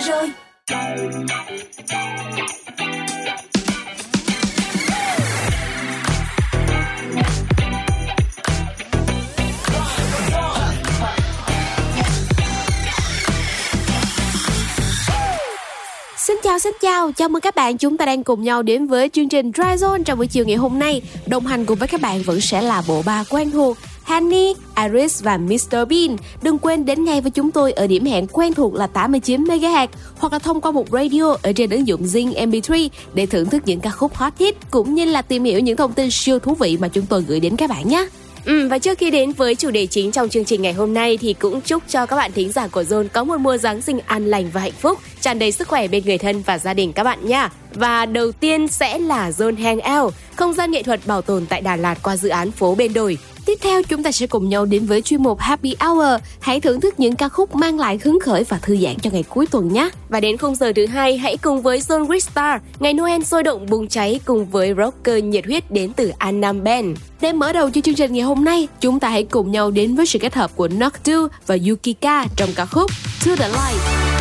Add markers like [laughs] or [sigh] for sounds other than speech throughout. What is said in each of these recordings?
giờ rồi. Xin chào, xin chào, chào mừng các bạn. Chúng ta đang cùng nhau đến với chương trình Dry Zone trong buổi chiều ngày hôm nay. Đồng hành cùng với các bạn vẫn sẽ là bộ ba quen thuộc. Honey, Iris và Mr Bean. Đừng quên đến ngay với chúng tôi ở điểm hẹn quen thuộc là 89 MHz hoặc là thông qua một radio ở trên ứng dụng Zing MP3 để thưởng thức những ca khúc hot hit cũng như là tìm hiểu những thông tin siêu thú vị mà chúng tôi gửi đến các bạn nhé. Ừ, và trước khi đến với chủ đề chính trong chương trình ngày hôm nay thì cũng chúc cho các bạn thính giả của Zone có một mùa Giáng sinh an lành và hạnh phúc, tràn đầy sức khỏe bên người thân và gia đình các bạn nha. Và đầu tiên sẽ là Zone Hangout, không gian nghệ thuật bảo tồn tại Đà Lạt qua dự án phố bên đồi. Tiếp theo chúng ta sẽ cùng nhau đến với chuyên mục Happy Hour. Hãy thưởng thức những ca khúc mang lại hứng khởi và thư giãn cho ngày cuối tuần nhé. Và đến khung giờ thứ hai, hãy cùng với Zone Star, ngày Noel sôi động bùng cháy cùng với rocker nhiệt huyết đến từ Annam Band. Để mở đầu cho chương trình ngày hôm nay, chúng ta hãy cùng nhau đến với sự kết hợp của Noctu và Yukika trong ca khúc To The Light.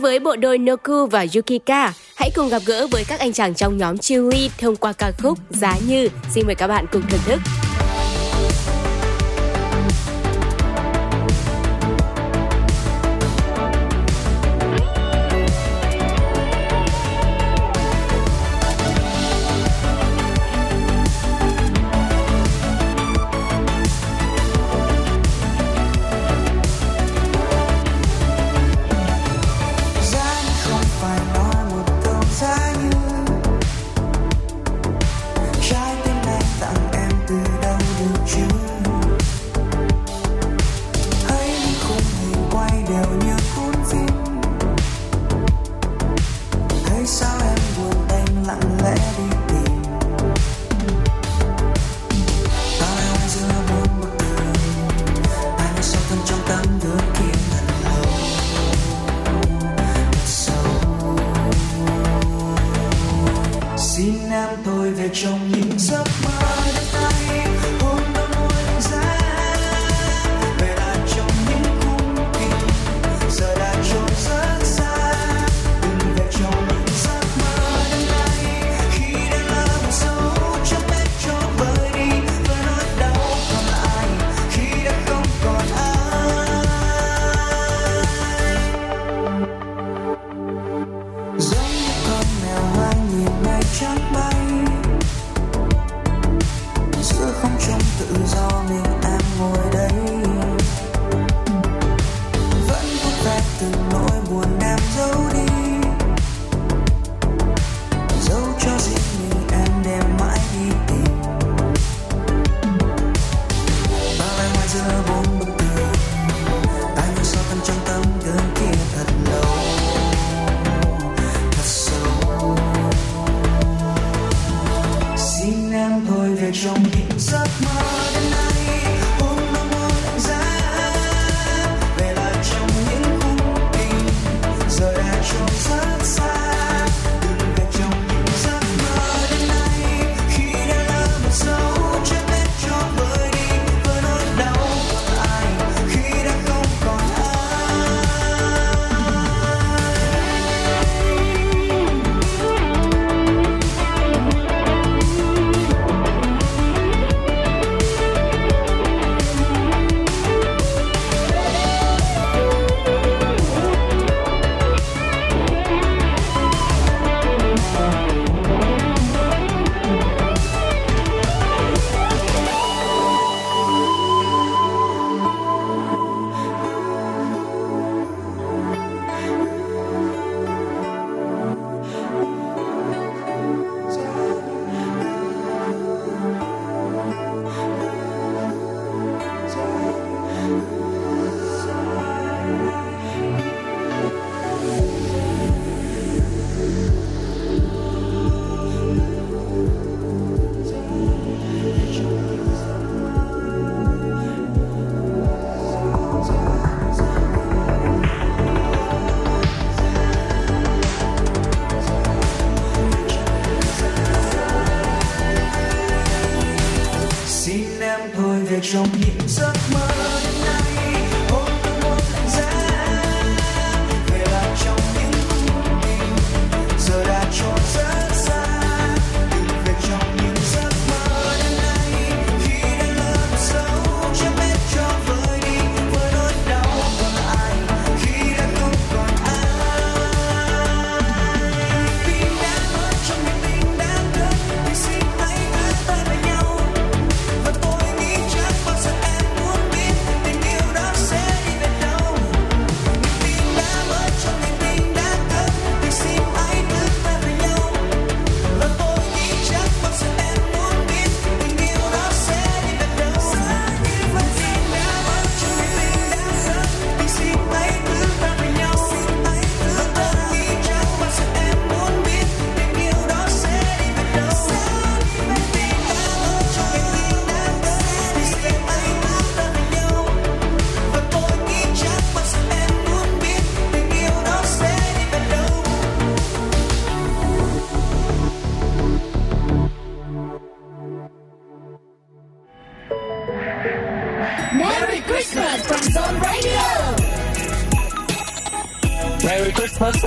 Với bộ đôi Noku và Yukika. Hãy cùng gặp gỡ với các anh chàng trong nhóm Chili thông qua ca khúc Giá Như. Xin mời các bạn cùng thưởng thức.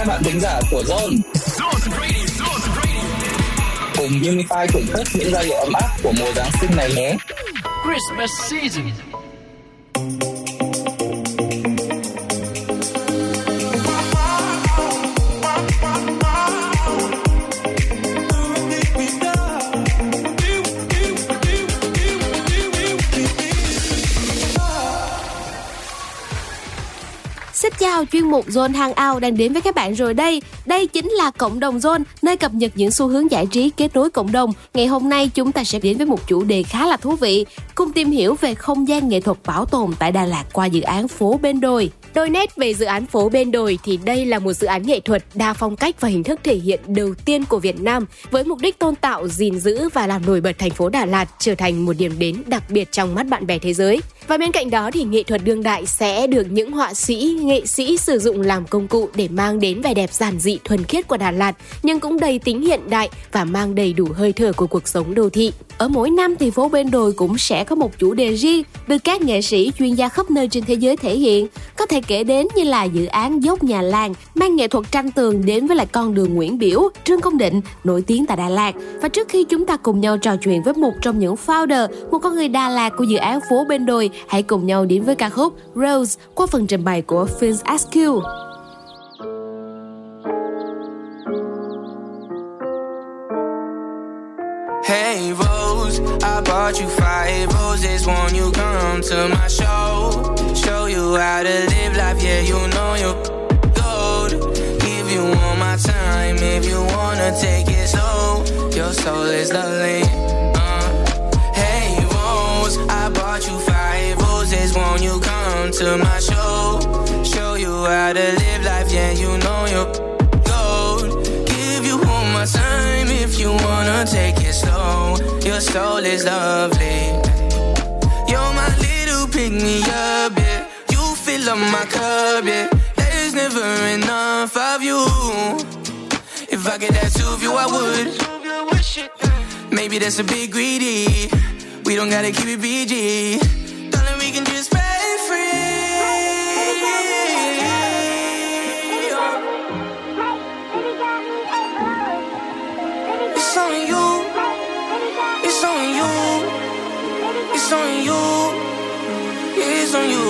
Các bạn thính giả của Zone. Cùng Unify thưởng thức những giai điệu ấm áp của mùa Giáng sinh này nhé. Christmas season. Vào chuyên mục Zone Hangout đang đến với các bạn rồi đây. Đây chính là cộng đồng Zone, nơi cập nhật những xu hướng giải trí kết nối cộng đồng. Ngày hôm nay chúng ta sẽ đến với một chủ đề khá là thú vị, cùng tìm hiểu về không gian nghệ thuật bảo tồn tại Đà Lạt qua dự án phố bên đồi. Đôi nét về dự án phố bên đồi thì đây là một dự án nghệ thuật đa phong cách và hình thức thể hiện đầu tiên của Việt Nam với mục đích tôn tạo, gìn giữ và làm nổi bật thành phố Đà Lạt trở thành một điểm đến đặc biệt trong mắt bạn bè thế giới. Và bên cạnh đó thì nghệ thuật đương đại sẽ được những họa sĩ, nghệ sĩ sử dụng làm công cụ để mang đến vẻ đẹp giản dị thuần khiết của Đà Lạt nhưng cũng đầy tính hiện đại và mang đầy đủ hơi thở của cuộc sống đô thị. Ở mỗi năm thì phố bên đồi cũng sẽ có một chủ đề riêng được các nghệ sĩ chuyên gia khắp nơi trên thế giới thể hiện. Có thể kể đến như là dự án dốc nhà làng mang nghệ thuật tranh tường đến với lại con đường Nguyễn Biểu, Trương Công Định nổi tiếng tại Đà Lạt. Và trước khi chúng ta cùng nhau trò chuyện với một trong những founder, một con người Đà Lạt của dự án phố bên đồi, hãy cùng nhau đến với ca khúc Rose qua phần trình bày của Phil Askew. Hey Rose, I bought you five roses. Won't you come to my show? Show you how to live life. Yeah, you know you. Time if you wanna take it slow. Your soul is lovely. Uh. Hey Rose, I bought you five roses. Won't you come to my show? Show you how to live life. Yeah, you know you're gold. Give you all my time if you wanna take it slow. Your soul is lovely. You're my little pick me up, yeah. You fill up my cup, yeah. There's never enough of you. I would. Maybe that's a bit greedy. We don't gotta keep it PG. Darling, we can just play free. It's on you. It's on you. It's on you. It's on you.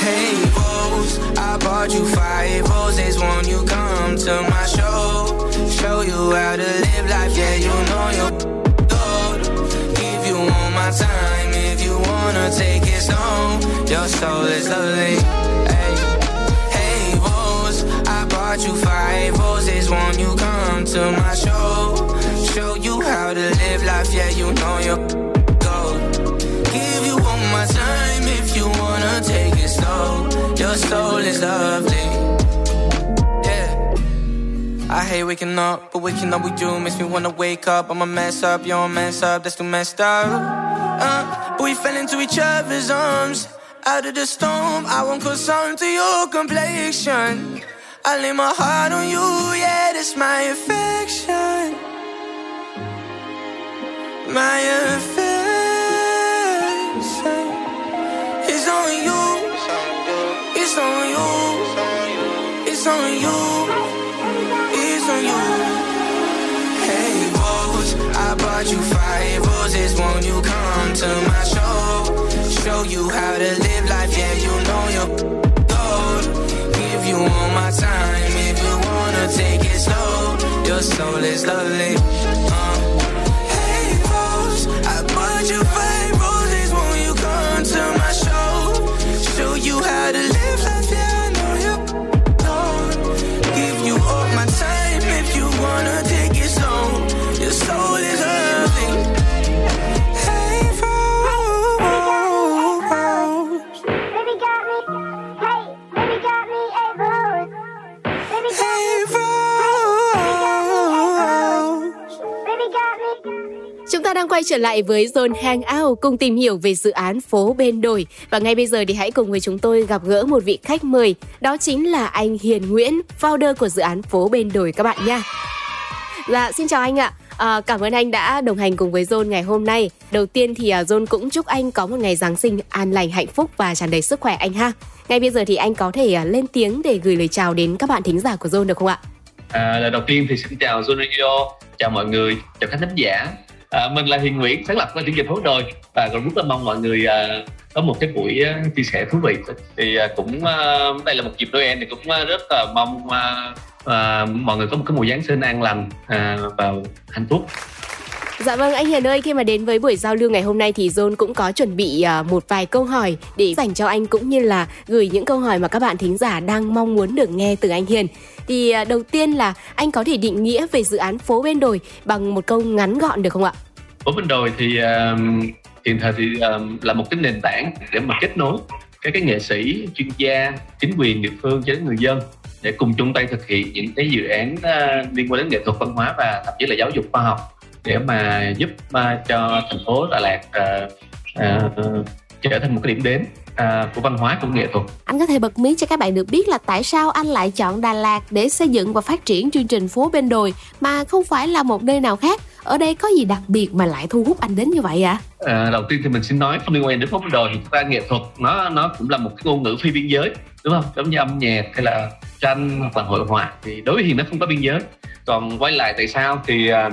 Hey, Rose, I bought you five roses. Won't you come to my show? Show you how to live life. Yeah, you know you're gold. Give you all my time if you wanna take it slow. Your soul is lovely. Hey, hey, Rose, I bought you five roses. Won't you come to my show? Show you how to live life. Yeah, you know you're gold. Give you all my time if you wanna take it slow. Your soul is lovely. I hate waking up, but waking up with you makes me wanna wake up. I'm a mess up, you're mess up, that's too messed up. Uh, but we fell into each other's arms. Out of the storm, I won't conform to your complexion. I lay my heart on you, yeah, that's my affection. My affection. is on you. It's on you. It's on you. It's bought you five roses. Won't you come to my show? Show you how to live life. Yeah, you know you're gold. Give you all my time if you wanna take it slow. Your soul is lovely. Uh. Hey, Rose, I bought you five ta đang quay trở lại với Zone Hangout cùng tìm hiểu về dự án phố bên đồi và ngay bây giờ thì hãy cùng với chúng tôi gặp gỡ một vị khách mời đó chính là anh Hiền Nguyễn, founder của dự án phố bên đồi các bạn nha. Dạ, xin chào anh ạ. À, cảm ơn anh đã đồng hành cùng với Zone ngày hôm nay. Đầu tiên thì à, Zone cũng chúc anh có một ngày Giáng sinh an lành, hạnh phúc và tràn đầy sức khỏe anh ha. Ngay bây giờ thì anh có thể à, lên tiếng để gửi lời chào đến các bạn thính giả của Zone được không ạ? À, đầu tiên thì xin chào Zone Radio, chào mọi người, chào khán thính giả à, mình là Hiền Nguyễn sáng lập của chương trình phố rồi và cũng rất là mong mọi người à, có một cái buổi à, chia sẻ thú vị. Thì à, cũng à, đây là một dịp Noel thì cũng à, rất là mong à, à, mọi người có một cái mùa Giáng sinh an lành à, và hạnh phúc. Dạ vâng anh Hiền ơi, khi mà đến với buổi giao lưu ngày hôm nay thì John cũng có chuẩn bị à, một vài câu hỏi để dành cho anh cũng như là gửi những câu hỏi mà các bạn thính giả đang mong muốn được nghe từ anh Hiền. Thì à, đầu tiên là anh có thể định nghĩa về dự án phố bên đồi bằng một câu ngắn gọn được không ạ? Phố bên đồi thì um, hiện thời thì um, là một cái nền tảng để mà kết nối các cái nghệ sĩ chuyên gia chính quyền địa phương cho đến người dân để cùng chung tay thực hiện những cái dự án uh, liên quan đến nghệ thuật văn hóa và thậm chí là giáo dục khoa học để mà giúp uh, cho thành phố Đà Lạt uh, uh, trở thành một cái điểm đến à, của văn hóa của nghệ thuật. Anh có thể bật mí cho các bạn được biết là tại sao anh lại chọn Đà Lạt để xây dựng và phát triển chương trình phố bên đồi mà không phải là một nơi nào khác. Ở đây có gì đặc biệt mà lại thu hút anh đến như vậy ạ? À? À, đầu tiên thì mình xin nói không liên quan đến phố bên đồi thì ra nghệ thuật nó nó cũng là một cái ngôn ngữ phi biên giới đúng không? Giống như âm nhạc hay là tranh hoặc là hội họa thì đối với hiền nó không có biên giới. Còn quay lại tại sao thì à,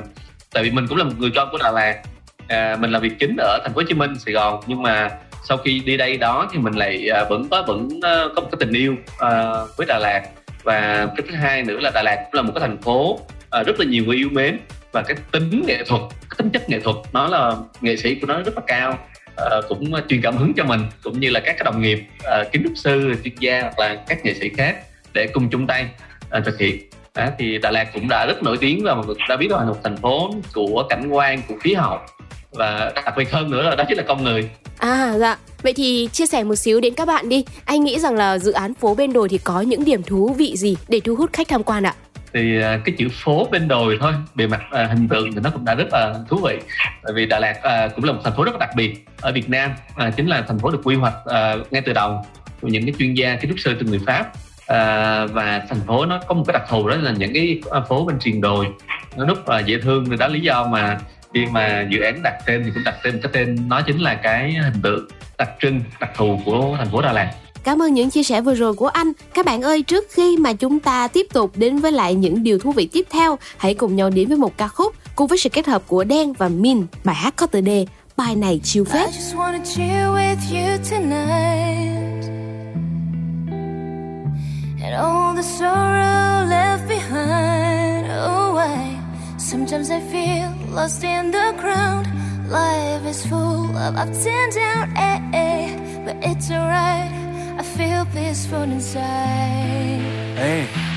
tại vì mình cũng là một người con của Đà Lạt à, mình làm việc chính ở thành phố Hồ Chí Minh Sài Gòn nhưng mà sau khi đi đây đó thì mình lại à, vẫn có vẫn ờ, có một cái tình yêu ờ, với Đà Lạt. Và cái thứ hai nữa là Đà Lạt cũng là một cái thành phố ờ, rất là nhiều người yêu mến. Và cái tính nghệ thuật cái tính chất nghệ thuật nó là nghệ sĩ của nó rất là cao cũng truyền cảm hứng cho mình cũng như là các cái đồng nghiệp kiến trúc sư chuyên gia hoặc là các nghệ sĩ khác để cùng chung tay thực hiện. Đó, thì Đà Lạt cũng đã rất nổi tiếng và mọi người đã biết là một thành phố của cảnh quan của khí hậu và đặc biệt hơn nữa là đó chính là con người. À dạ, vậy thì chia sẻ một xíu đến các bạn đi. Anh nghĩ rằng là dự án phố bên đồi thì có những điểm thú vị gì để thu hút khách tham quan ạ? thì à, cái chữ phố bên đồi thôi bề mặt à, hình tượng thì nó cũng đã rất là thú vị. Bởi vì Đà Lạt à, cũng là một thành phố rất là đặc biệt ở Việt Nam à, chính là thành phố được quy hoạch à, ngay từ đầu của những cái chuyên gia kiến trúc sư từ người Pháp. À, và thành phố nó có một cái đặc thù đó là những cái phố bên triền đồi. Nó rất là dễ thương đó lý do mà khi mà dự án đặt tên thì cũng đặt tên cái tên nó chính là cái hình tượng đặc trưng đặc thù của thành phố Đà Lạt Cảm ơn những chia sẻ vừa rồi của anh. Các bạn ơi, trước khi mà chúng ta tiếp tục đến với lại những điều thú vị tiếp theo, hãy cùng nhau đến với một ca khúc cùng với sự kết hợp của Đen và Min, bài hát có tựa đề Bài này chill phết. And all the sorrow left behind, oh I Sometimes I feel lost in the crowd. Life is full of ups and downs, eh, eh, but it's alright. I feel peaceful inside. Hey.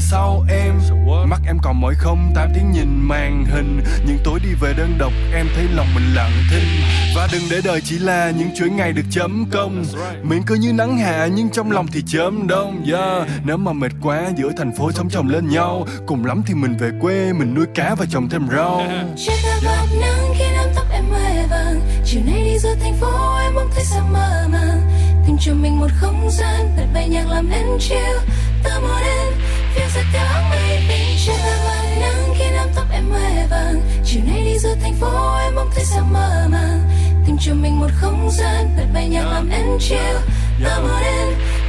sau em? Mắt em còn mỏi không? Tám tiếng nhìn màn hình. Những tối đi về đơn độc em thấy lòng mình lặng thinh. Và đừng để đời chỉ là những chuỗi ngày được chấm công. Miệng cứ như nắng hạ nhưng trong lòng thì chớm đông. Yeah. Nếu mà mệt quá giữa thành phố sống chồng lên nhau. Cùng lắm thì mình về quê mình nuôi cá và trồng thêm rau. [laughs] Bạt nắng khi nắm tóc em hoe vàng. Chiều nay đi giữa thành phố em mong thấy sao mơ màng. Tìm cho mình một không gian bật bay nhạc làm em chill. Ta một em phiêu giật mây trên là vàng nắng khi nắm tóc em hoe vàng. Chiều nay đi giữa thành phố, em mong thấy sao mơ màng. Tìm cho mình một không gian, bật bay nhạc làm em chill. Love một em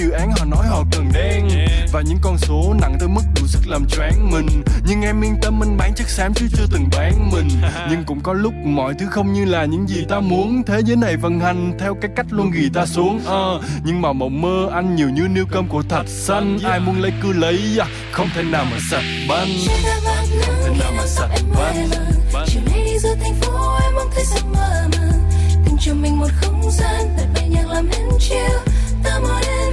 dự án họ nói họ cần đen. Và những con số nặng tới mức đủ sức làm choáng mình. Nhưng em yên tâm anh bán chất xám chứ chưa từng bán mình. Nhưng cũng có lúc mọi thứ không như là những gì ta muốn. Thế giới này vận hành theo cái cách luôn ghi ta xuống. Uh, nhưng mà mộng mơ anh nhiều như niêu cơm của thạch xanh. Ai muốn lấy cứ lấy không thể nào mà sạch banh không thể nào mà sạch banh chiều nay đi giữa thành phố em mong thấy giấc mơ màng tìm cho mình một không gian bật bay nhạc làm em chill ta muốn em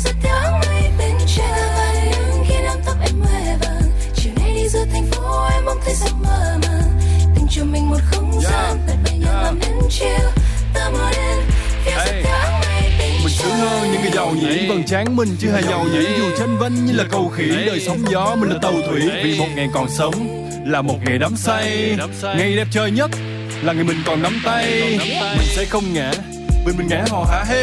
phiêu giật theo áng mây bên trên khi nắm tóc em hoe vàng. Chiều nay đi giữa thành phố em mong thấy giấc mơ màng tìm cho mình một không gian bật bay nhạc làm em chill ta muốn em phiêu giật theo áng mây mình sướng hơn những cái giàu nhỉ vầng trán mình chứ hề giàu nhỉ dù tranh vanh như là cầu khỉ đời sóng gió mình là tàu thủy. Vì một ngày còn sống là một ngày đắm say. Ngày đẹp trời nhất là ngày mình còn nắm tay. Mình sẽ không ngã vì mình ngã hò hả hê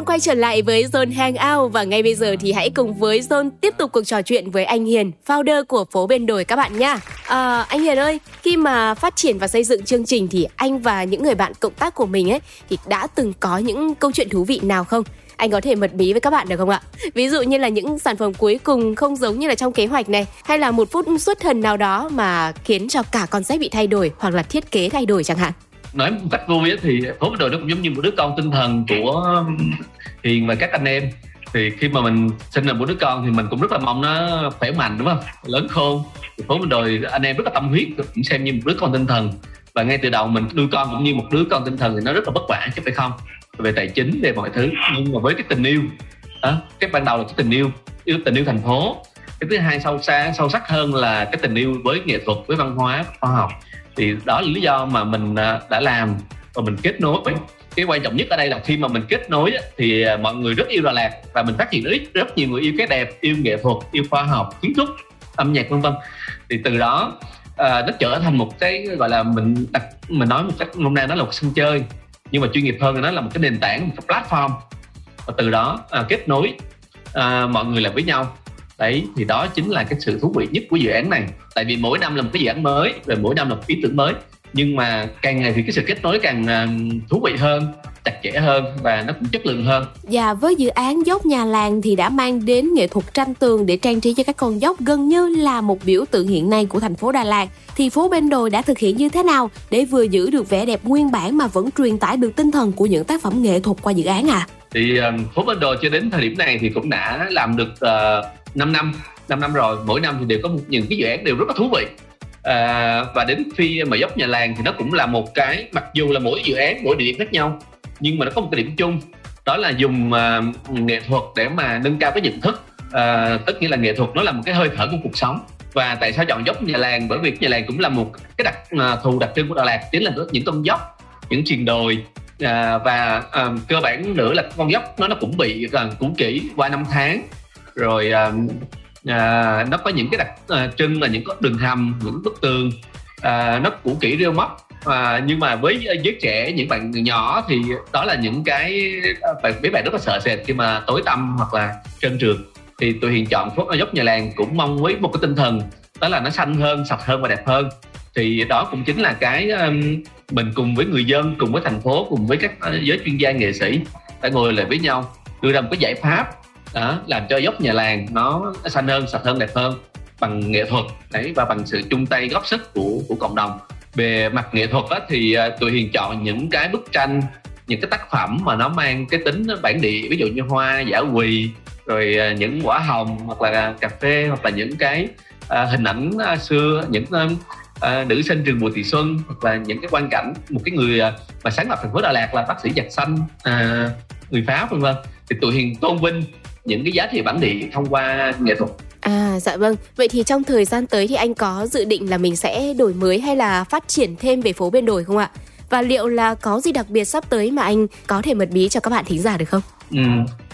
Đang quay trở lại với Zone Hangout và ngay bây giờ thì hãy cùng với Zone tiếp tục cuộc trò chuyện với anh Hiền, founder của phố bên đồi các bạn nha. À, anh Hiền ơi, khi mà phát triển và xây dựng chương trình thì anh và những người bạn cộng tác của mình ấy thì đã từng có những câu chuyện thú vị nào không? anh có thể mật bí với các bạn được không ạ? Ví dụ như là những sản phẩm cuối cùng không giống như là trong kế hoạch này, hay là một phút xuất thần nào đó mà khiến cho cả concept bị thay đổi hoặc là thiết kế thay đổi chẳng hạn nói một cách vui thì phố đội nó cũng giống như một đứa con tinh thần của hiền và các anh em. Thì khi mà mình sinh ra một đứa con thì mình cũng rất là mong nó khỏe mạnh đúng không? Lớn khôn. Thì phố đồi anh em rất là tâm huyết cũng xem như một đứa con tinh thần. Và ngay từ đầu mình nuôi con cũng như một đứa con tinh thần thì nó rất là bất vả chứ phải không? Về tài chính về mọi thứ. Nhưng mà với cái tình yêu đó, cái ban đầu là cái tình yêu yêu tình yêu thành phố. Cái thứ hai sâu xa sâu sắc hơn là cái tình yêu với nghệ thuật với văn hóa khoa học thì đó là lý do mà mình à, đã làm và mình kết nối. Với cái quan trọng nhất ở đây là khi mà mình kết nối thì à, mọi người rất yêu Đà Lạt và mình phát hiện rất rất nhiều người yêu cái đẹp yêu nghệ thuật yêu khoa học kiến trúc âm nhạc vân vân. Thì từ đó à, nó trở thành một cái gọi là mình đặt mình nói một cách hôm nay nó là một sân chơi nhưng mà chuyên nghiệp hơn thì nó là một cái nền tảng một cái platform. Và từ đó à, kết nối à, mọi người lại với nhau đấy thì đó chính là cái sự thú vị nhất của dự án này tại vì mỗi năm là một cái dự án mới rồi mỗi năm là một ý tưởng mới nhưng mà càng ngày thì cái sự kết nối càng uh, thú vị hơn chặt chẽ hơn và nó cũng chất lượng hơn. Và với dự án dốc nhà làng thì đã mang đến nghệ thuật tranh tường để trang trí cho các con dốc gần như là một biểu tượng hiện nay của thành phố Đà Lạt. Thì phố bên đồi đã thực hiện như thế nào để vừa giữ được vẻ đẹp nguyên bản mà vẫn truyền tải được tinh thần của những tác phẩm nghệ thuật qua dự án à? Thì um, phố bên đồi cho đến thời điểm này thì cũng đã làm được uh, 5 năm 5 năm rồi mỗi năm thì đều có một, những cái dự án đều rất là thú vị. À, và đến khi mà dốc nhà làng thì nó cũng là một cái mặc dù là mỗi dự án mỗi địa điểm khác nhau nhưng mà nó có một cái điểm chung đó là dùng uh, nghệ thuật để mà nâng cao cái nhận thức. Uh, tất nhiên là nghệ thuật nó là một cái hơi thở của cuộc sống. Và tại sao chọn dốc nhà làng? Bởi vì nhà làng cũng là một cái đặc uh, thù đặc trưng của Đà Lạt chính là những con dốc những triền đồi. Uh, và uh, cơ bản nữa là con dốc nó nó cũng bị uh, cũ kỹ qua năm tháng rồi à, à, nó có những cái đặc à, trưng là những có đường hầm những bức tường à, nó cũ kỹ rêu mốc. à, nhưng mà với à, giới trẻ những bạn nhỏ thì đó là những cái à, bạn mấy bạn rất là sợ sệt khi mà tối tăm hoặc là trơn trượt thì tụi hiền chọn phốt dốc nhà làng cũng mong với một cái tinh thần đó là nó xanh hơn sạch hơn và đẹp hơn thì đó cũng chính là cái um, mình cùng với người dân cùng với thành phố cùng với các giới chuyên gia nghệ sĩ đã ngồi lại với nhau đưa ra một cái giải pháp đó làm cho dốc nhà làng nó xanh hơn sạch hơn đẹp hơn bằng nghệ thuật đấy và bằng sự chung tay góp sức của của cộng đồng. Về mặt nghệ thuật á, thì à, tụi hiền chọn những cái bức tranh những cái tác phẩm mà nó mang cái tính bản địa ví dụ như hoa giả quỳ rồi à, những quả hồng hoặc là cà phê hoặc là những cái à, hình ảnh à, xưa những à, à nữ sinh trường mùa Thị Xuân hoặc là những cái quan cảnh một cái người mà sáng lập thành phố Đà Lạt là bác sĩ giặc xanh à, người Pháp vân vân. Thì tụi hiền tôn vinh những cái giá trị bản địa thông qua nghệ thuật À dạ vâng, vậy thì trong thời gian tới thì anh có dự định là mình sẽ đổi mới hay là phát triển thêm về phố bên đồi không ạ? Và liệu là có gì đặc biệt sắp tới mà anh có thể mật bí cho các bạn thính giả được không? Ừ,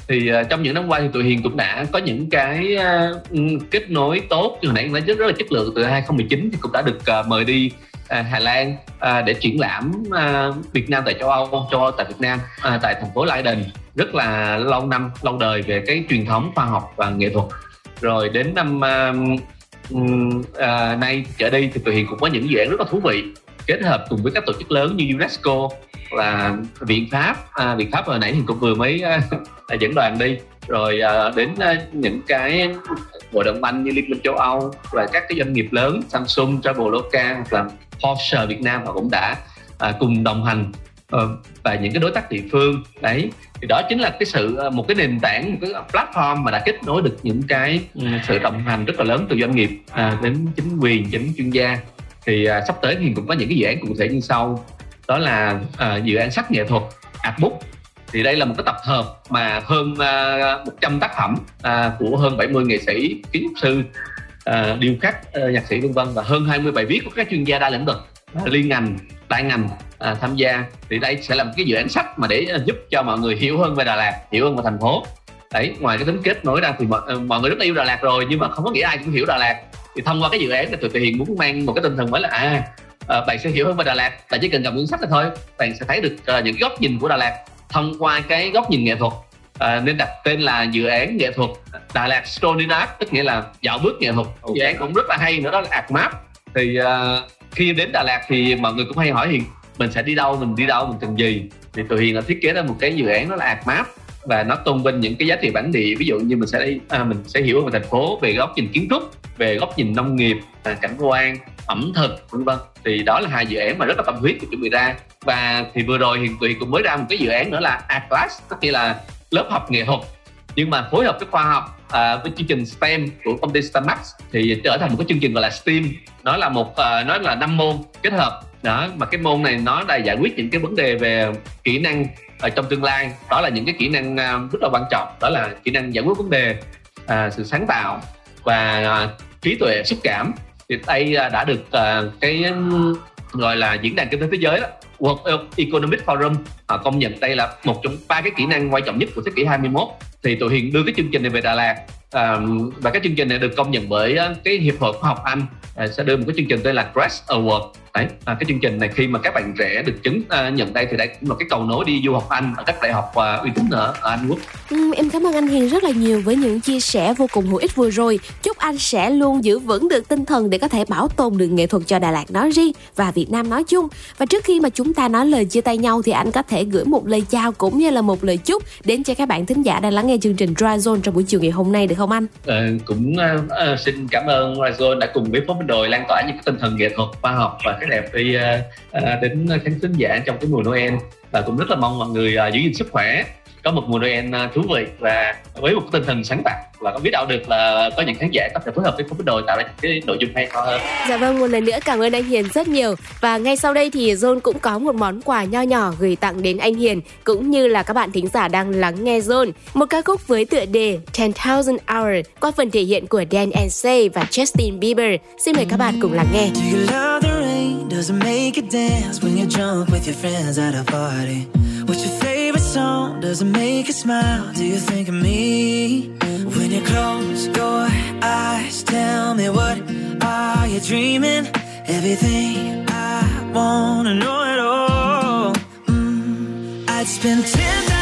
thì uh, trong những năm qua thì tụi Hiền cũng đã có những cái uh, kết nối tốt hồi nãy nói rất, rất là chất lượng từ 2019 thì cũng đã được uh, mời đi à, Hà Lan à, để triển lãm à, Việt Nam tại châu Âu, châu Âu tại Việt Nam à, tại thành phố Leiden. Rất là lâu năm lâu đời về cái truyền thống khoa học và nghệ thuật. Rồi đến năm à, à, nay trở đi thì tụi hiền cũng có những dự án rất là thú vị kết hợp cùng với các tổ chức lớn như UNESCO là viện pháp. À, viện pháp hồi nãy thì cũng vừa mới à, [laughs] dẫn đoàn đi rồi à, đến à, những cái hội đồng banh như liên minh châu âu và các cái doanh nghiệp lớn samsung traveloka hoặc là porsche việt nam họ cũng đã à, cùng đồng hành ờ, và những cái đối tác địa phương. Đấy thì đó chính là cái sự một cái nền tảng một cái platform mà đã kết nối được những cái ừ, sự đồng hành rất là lớn từ doanh nghiệp à, đến chính quyền đến chuyên gia. Thì à, sắp tới thì cũng có những cái dự án cụ thể như sau. Đó là à, dự án sách nghệ thuật artbook thì đây là một cái tập hợp mà hơn uh, 100 tác phẩm uh, của hơn 70 nghệ sĩ kiến trúc sư uh, điêu khắc uh, nhạc sĩ vân vân và hơn 20 bài viết của các chuyên gia đa lĩnh vực liên ngành đa ngành uh, tham gia. Thì đây sẽ là một cái dự án sách mà để giúp cho mọi người hiểu hơn về Đà Lạt hiểu hơn về thành phố. Đấy ngoài cái tính kết nối ra thì mọi, mọi người rất là yêu Đà Lạt rồi nhưng mà không có nghĩa ai cũng hiểu Đà Lạt. Thì thông qua cái dự án này tụi hiền muốn mang một cái tinh thần mới là à uh, bạn sẽ hiểu hơn về Đà Lạt bạn chỉ cần cầm cuốn sách là thôi bạn sẽ thấy được uh, những góc nhìn của Đà Lạt thông qua cái góc nhìn nghệ thuật. À, nên đặt tên là dự án nghệ thuật Đà Lạt Story Art tức nghĩa là dạo bước nghệ thuật. Okay. dự án cũng rất là hay nữa đó là art map. Thì uh, khi đến Đà Lạt thì mọi người cũng hay hỏi Hiền mình sẽ đi đâu mình đi đâu mình cần gì? Thì tụi Hiền là thiết kế ra một cái dự án đó là art map và nó tôn vinh những cái giá trị bản địa. Ví dụ như mình sẽ à, mình sẽ hiểu về thành phố về góc nhìn kiến trúc về góc nhìn nông nghiệp à, cảnh quan ẩm thực vân vân. Thì đó là hai dự án mà rất là tâm huyết của chuẩn bị ra. Và thì vừa rồi thì tụi cũng mới ra một cái dự án nữa là art class tức nghĩa là lớp học nghệ thuật. Nhưng mà phối hợp với khoa học à, với chương trình STEM của công ty STEMax thì trở thành một cái chương trình gọi là STEAM. Nó là một à, nó là năm môn kết hợp. Đó mà cái môn này nó đã giải quyết những cái vấn đề về kỹ năng ở trong tương lai. Đó là những cái kỹ năng à, rất là quan trọng. Đó là kỹ năng giải quyết vấn đề à, sự sáng tạo và à, trí tuệ xúc cảm thì đây à, đã được uh, cái gọi là diễn đàn kinh tế thế giới đó World Economic Forum họ công nhận đây là một trong ba cái kỹ năng quan trọng nhất của thế kỷ 21 thì tụi hiện đưa cái chương trình này về Đà Lạt uh, và cái chương trình này được công nhận bởi cái hiệp hội khoa học Anh uh, sẽ đưa một cái chương trình tên là Crest Award đấy à, cái chương trình này khi mà các bạn trẻ được chứng à, nhận đây thì đây cũng là cái cầu nối đi du học Anh ở các đại học à, uy tín ở, ở Anh Quốc. Ừ, em cảm ơn anh Hiền rất là nhiều với những chia sẻ vô cùng hữu ích vừa rồi. Chúc anh sẽ luôn giữ vững được tinh thần để có thể bảo tồn được nghệ thuật cho Đà Lạt nói riêng và Việt Nam nói chung. Và trước khi mà chúng ta nói lời chia tay nhau thì anh có thể gửi một lời chào cũng như là một lời chúc đến cho các bạn thính giả đang lắng nghe chương trình Dry Zone trong buổi chiều ngày hôm nay được không anh? À, cũng uh, xin cảm ơn Dry Zone đã cùng với phóng viên đội lan tỏa những tinh thần nghệ thuật khoa học và cái đẹp đi ờ, ờ, đến khán thính giả trong cái mùa Noel. Và cũng rất là mong mọi người ờ, giữ gìn sức khỏe có một mùa Noel thú vị và với một tinh thần sáng tạo và không biết đâu được là có những khán giả có thể phối hợp với phóng đội tạo ra những cái nội dung hay ho hơn. Dạ vâng, một lần nữa cảm ơn anh Hiền rất nhiều và ngay sau đây thì John cũng có một món quà nho nhỏ gửi tặng đến anh Hiền cũng như là các bạn thính giả đang lắng nghe John. Một ca khúc với tựa đề 10,000 Hours qua phần thể hiện của Dan and Say và Justin Bieber. Xin mời các bạn cùng lắng nghe. Does it make you dance when you're drunk with your friends at a party? What's your favorite song? Does it make you smile? Do you think of me? When you close your eyes, tell me what are you dreaming? Everything I wanna know at all. Mm, I'd spend 10,000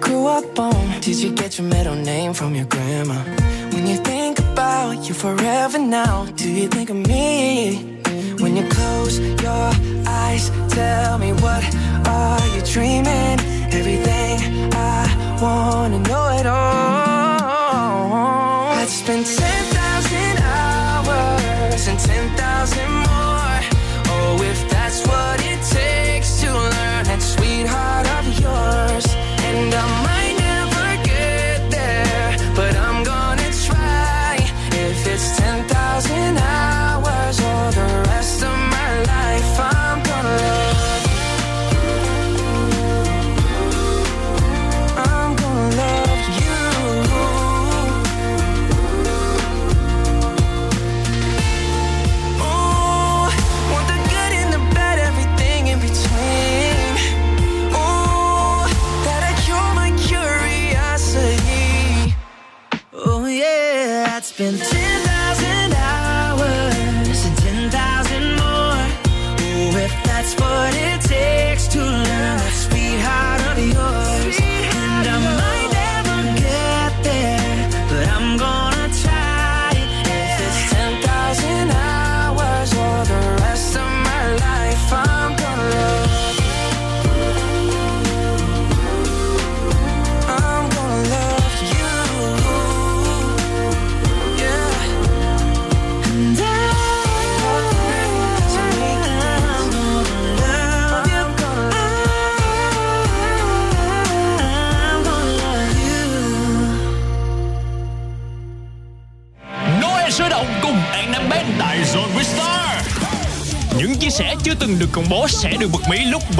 grew up on? Did you get your middle name from your grandma? When you think about you forever now, do you think of me? When you close your eyes, tell me what are you dreaming? Everything I wanna know it all. I'd spend 10,000 hours and 10,000 more.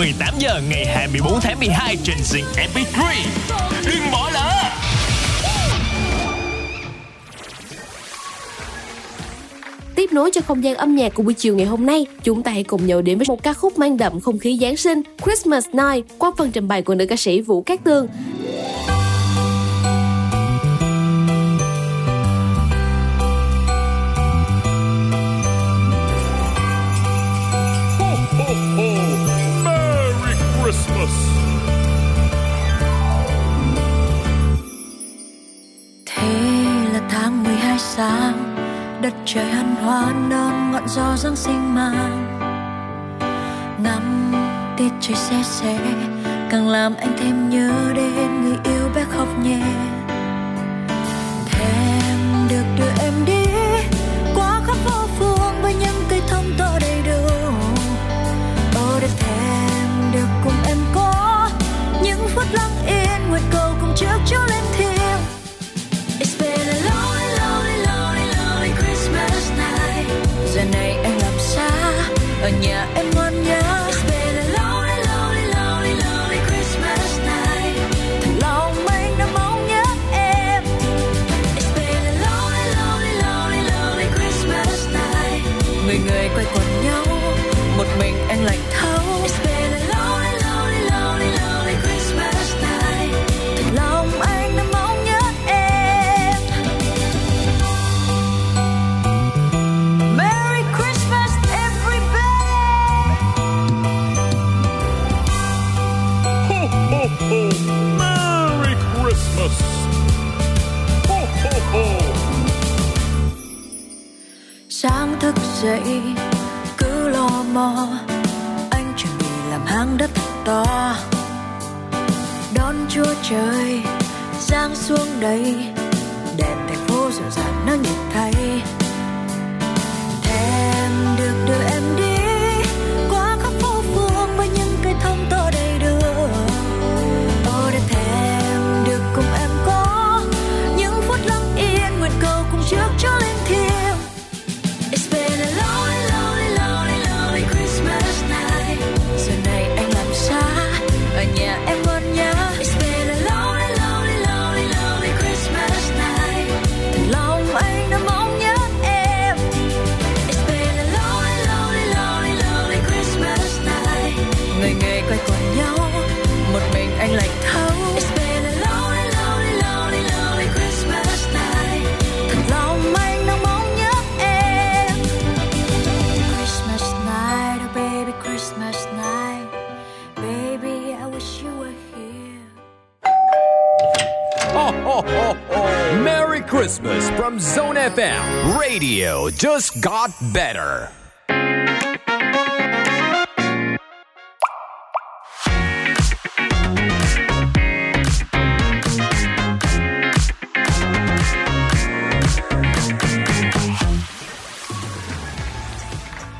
18 giờ ngày 24 tháng 12 trên Zing MP3. Đừng bỏ lỡ! tiếp nối cho không gian âm nhạc của buổi chiều ngày hôm nay, chúng ta hãy cùng nhau đến với một ca khúc mang đậm không khí Giáng sinh Christmas Night qua phần trình bày của nữ ca sĩ Vũ Cát Tường. Lot better.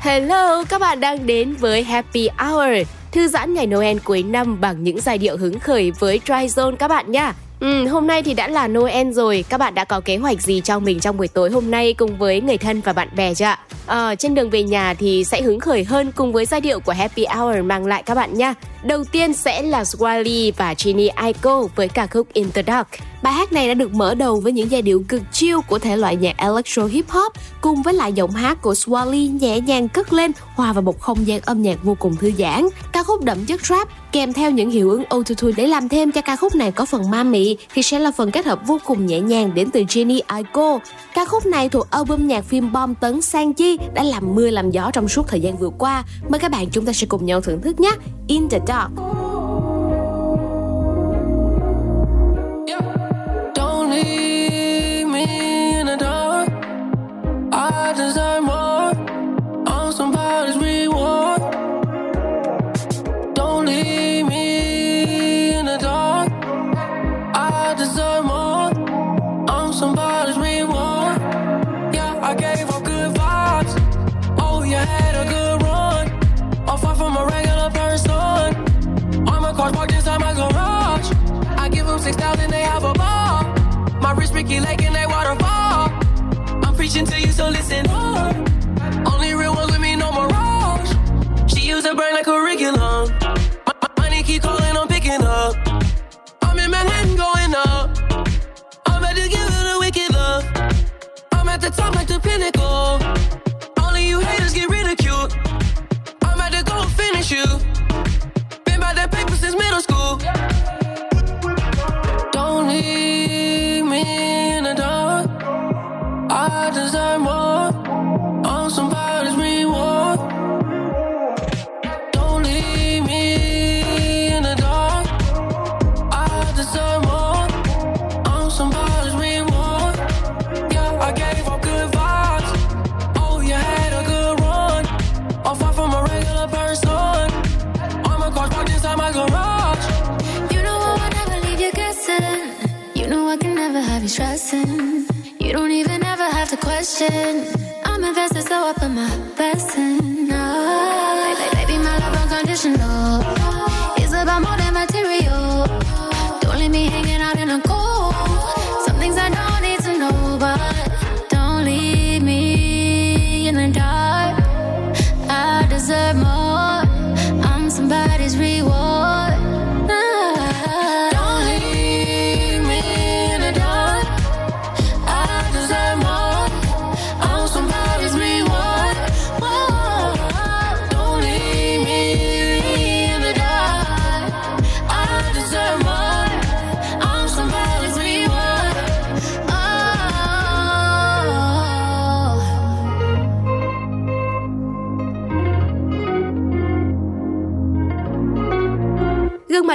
Hello, các bạn đang đến với Happy Hour, thư giãn ngày Noel cuối năm bằng những giai điệu hứng khởi với Dry Zone các bạn nha. Ừ, hôm nay thì đã là Noel rồi, các bạn đã có kế hoạch gì cho mình trong buổi tối hôm nay cùng với người thân và bạn bè chưa ạ? À, trên đường về nhà thì sẽ hứng khởi hơn cùng với giai điệu của Happy Hour mang lại các bạn nha. Đầu tiên sẽ là Swally và Ginny Aiko với ca khúc In the Dark. Bài hát này đã được mở đầu với những giai điệu cực chill của thể loại nhạc electro hip hop, cùng với lại giọng hát của Swally nhẹ nhàng cất lên, hòa vào một không gian âm nhạc vô cùng thư giãn. Ca khúc đậm chất rap kèm theo những hiệu ứng autotune để làm thêm cho ca khúc này có phần ma mị thì sẽ là phần kết hợp vô cùng nhẹ nhàng đến từ Jenny Aiko. Ca khúc này thuộc album nhạc phim bom tấn Sang Chi đã làm mưa làm gió trong suốt thời gian vừa qua. Mời các bạn chúng ta sẽ cùng nhau thưởng thức nhé. In the Dark. 6,000, they have a ball. My wrist, Ricky Lake, and they waterfall. I'm preaching to you, so listen up. Only real ones with me, no more mirage. She used her brain like curriculum. My, my money keep calling, I'm picking up. I'm in Manhattan going up. I'm about to give it a wicked love. I'm at the top like the pinnacle. Only you haters get ridiculed. I'm about to go finish you. Don't even ever have to question. I'm invested, so I put my best in. Oh, baby, baby, my love unconditional. It's about more than material.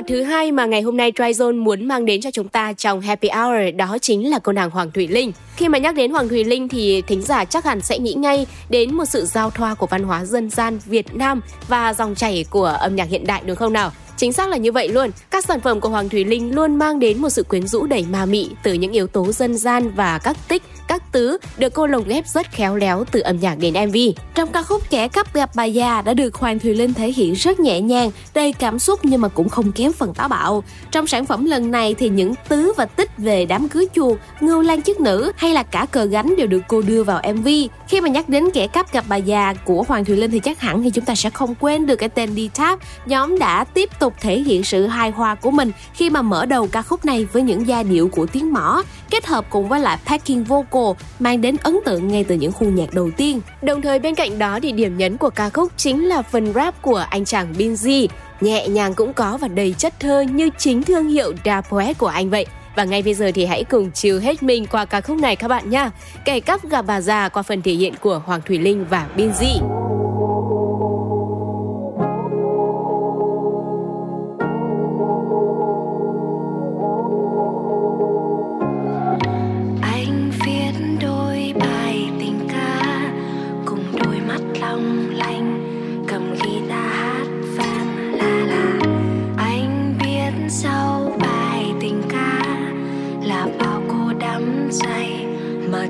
Thứ hai mà ngày hôm nay Tryzone muốn mang đến cho chúng ta trong Happy Hour, đó chính là cô nàng Hoàng Thùy Linh. Khi mà nhắc đến Hoàng Thùy Linh thì thính giả chắc hẳn sẽ nghĩ ngay đến một sự giao thoa của văn hóa dân gian Việt Nam và dòng chảy của âm nhạc hiện đại, đúng không nào? Chính xác là như vậy luôn. Các sản phẩm của Hoàng Thùy Linh luôn mang đến một sự quyến rũ đầy ma mị từ những yếu tố dân gian và các tích, các tứ được cô lồng ghép rất khéo léo từ âm nhạc đến MV. Trong ca khúc Kẻ cắp gặp bà già đã được Hoàng Thùy Linh thể hiện rất nhẹ nhàng, đầy cảm xúc nhưng mà cũng không kém phần táo bạo. Trong sản phẩm lần này thì những tứ và tích về đám cưới chuột, ngưu lan chức nữ hay là cả cờ gánh đều được cô đưa vào MV. Khi mà nhắc đến Kẻ cắp gặp bà già của Hoàng Thùy Linh thì chắc hẳn thì chúng ta sẽ không quên được cái tên D-Tap. Nhóm đã tiếp tục thể hiện sự hài hòa của mình khi mà mở đầu ca khúc này với những giai điệu của tiếng mõ kết hợp cùng với lại packing vocal mang đến ấn tượng ngay từ những khu nhạc đầu tiên. Đồng thời bên cạnh đó thì điểm nhấn của ca khúc chính là phần rap của anh chàng Binz. Nhẹ nhàng cũng có và đầy chất thơ như chính thương hiệu Da Poet của anh vậy. Và ngay bây giờ thì hãy cùng chiều hết mình qua ca khúc này các bạn nha Kẻ cắp gặp bà già qua phần thể hiện của Hoàng Thùy Linh và Binz.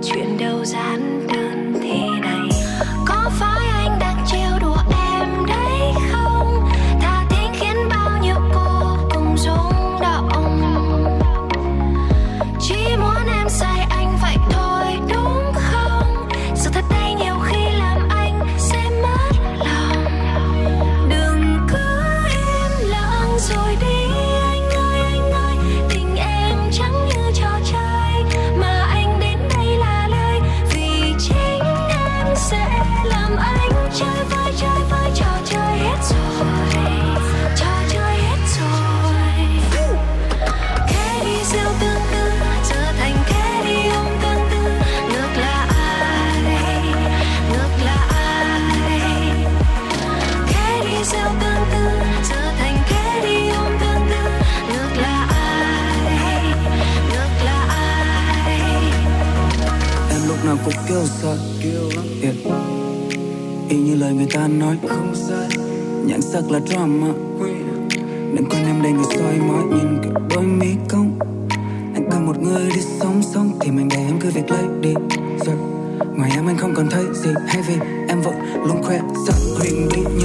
Chuyện đâu giản nào sợ yeah. Y như lời người ta nói, không sai. Nhãn sắc là drama. Đừng quên em đây người soi mói, Nhìn cái đôi mi cong Anh cần một người đi sống sống Thì mình để em cứ việc lấy đi. Yeah. Ngoài em anh không còn thấy gì. Hay vì em vẫn luôn khoe sắc huyền đi.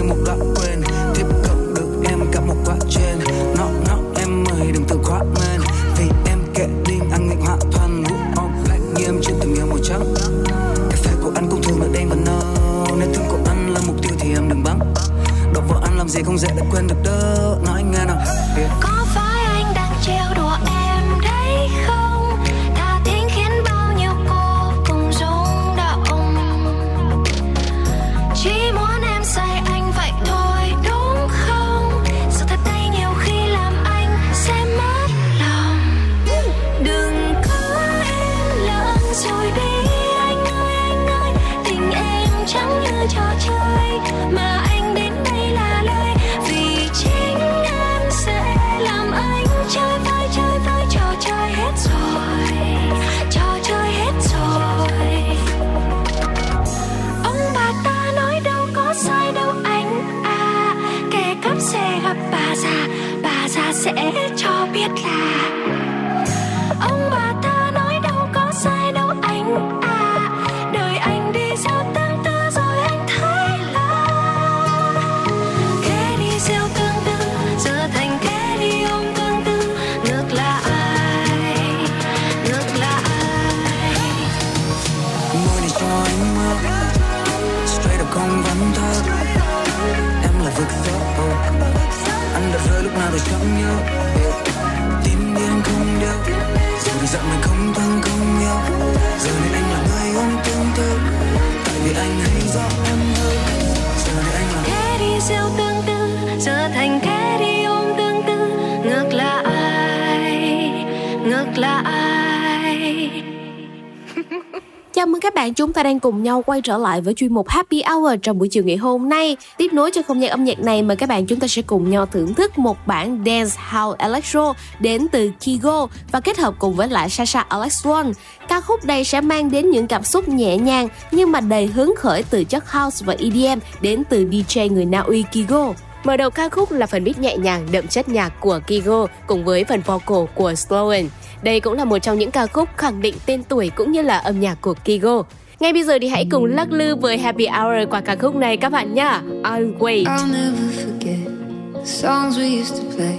Cùng nhau quay trở lại với chuyên mục Happy Hour trong buổi chiều ngày hôm nay. Tiếp nối cho không gian âm nhạc này, mời các bạn chúng ta sẽ cùng nhau thưởng thức một bản Dance House Electro đến từ Kigo và kết hợp cùng với lại Sasha Alex One. Ca khúc này sẽ mang đến những cảm xúc nhẹ nhàng nhưng mà đầy hứng khởi từ chất house và EDM đến từ DJ người Na Uy Kigo. Mở đầu ca khúc là phần beat nhẹ nhàng đậm chất nhạc của Kigo cùng với phần vocal của Sloan. Đây cũng là một trong những ca khúc khẳng định tên tuổi cũng như là âm nhạc của Kigo. Ngay bây giờ thì hãy cùng lắc lư với Happy Hour qua ca khúc này các bạn nhá. I'll wait. I'll never forget the songs we used to play.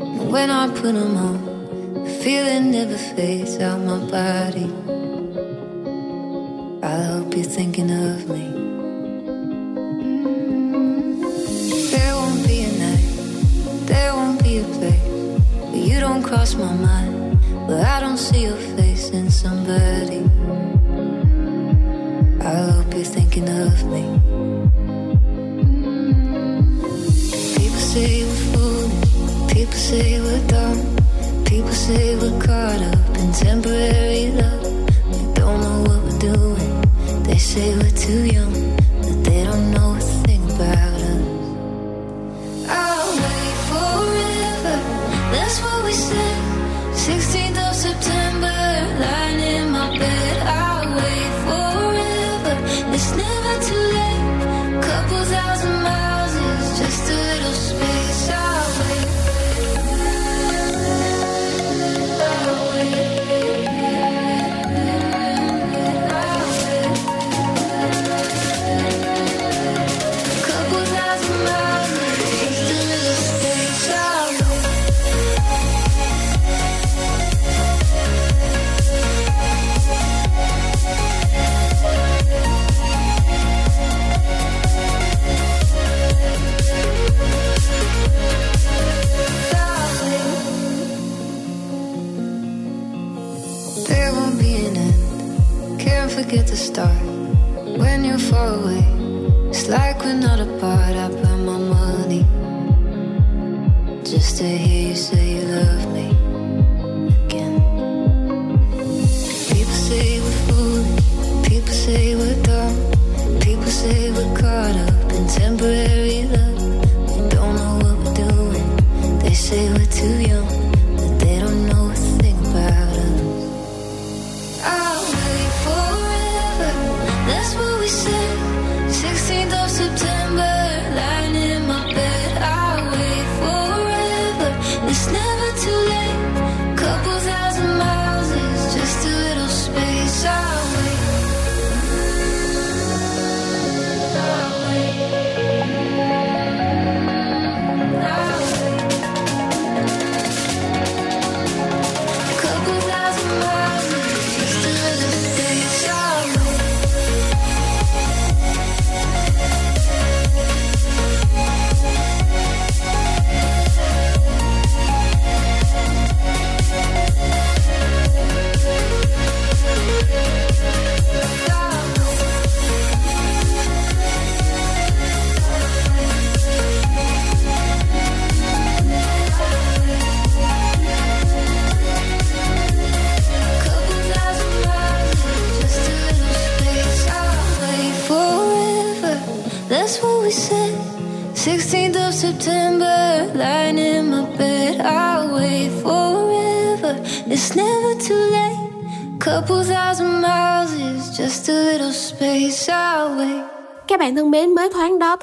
And when I put them on, the feeling never fades out my body. I hope you're thinking of me. There won't be a night, there won't be a place where you don't cross my mind, where I don't see your face in somebody. I hope you're thinking of me. People say we're. People say we're dumb. People say we're caught up in temporary love. We don't know what we're doing. They say we're too young, but they don't know a thing about us. I'll wait forever. That's what we said. 16th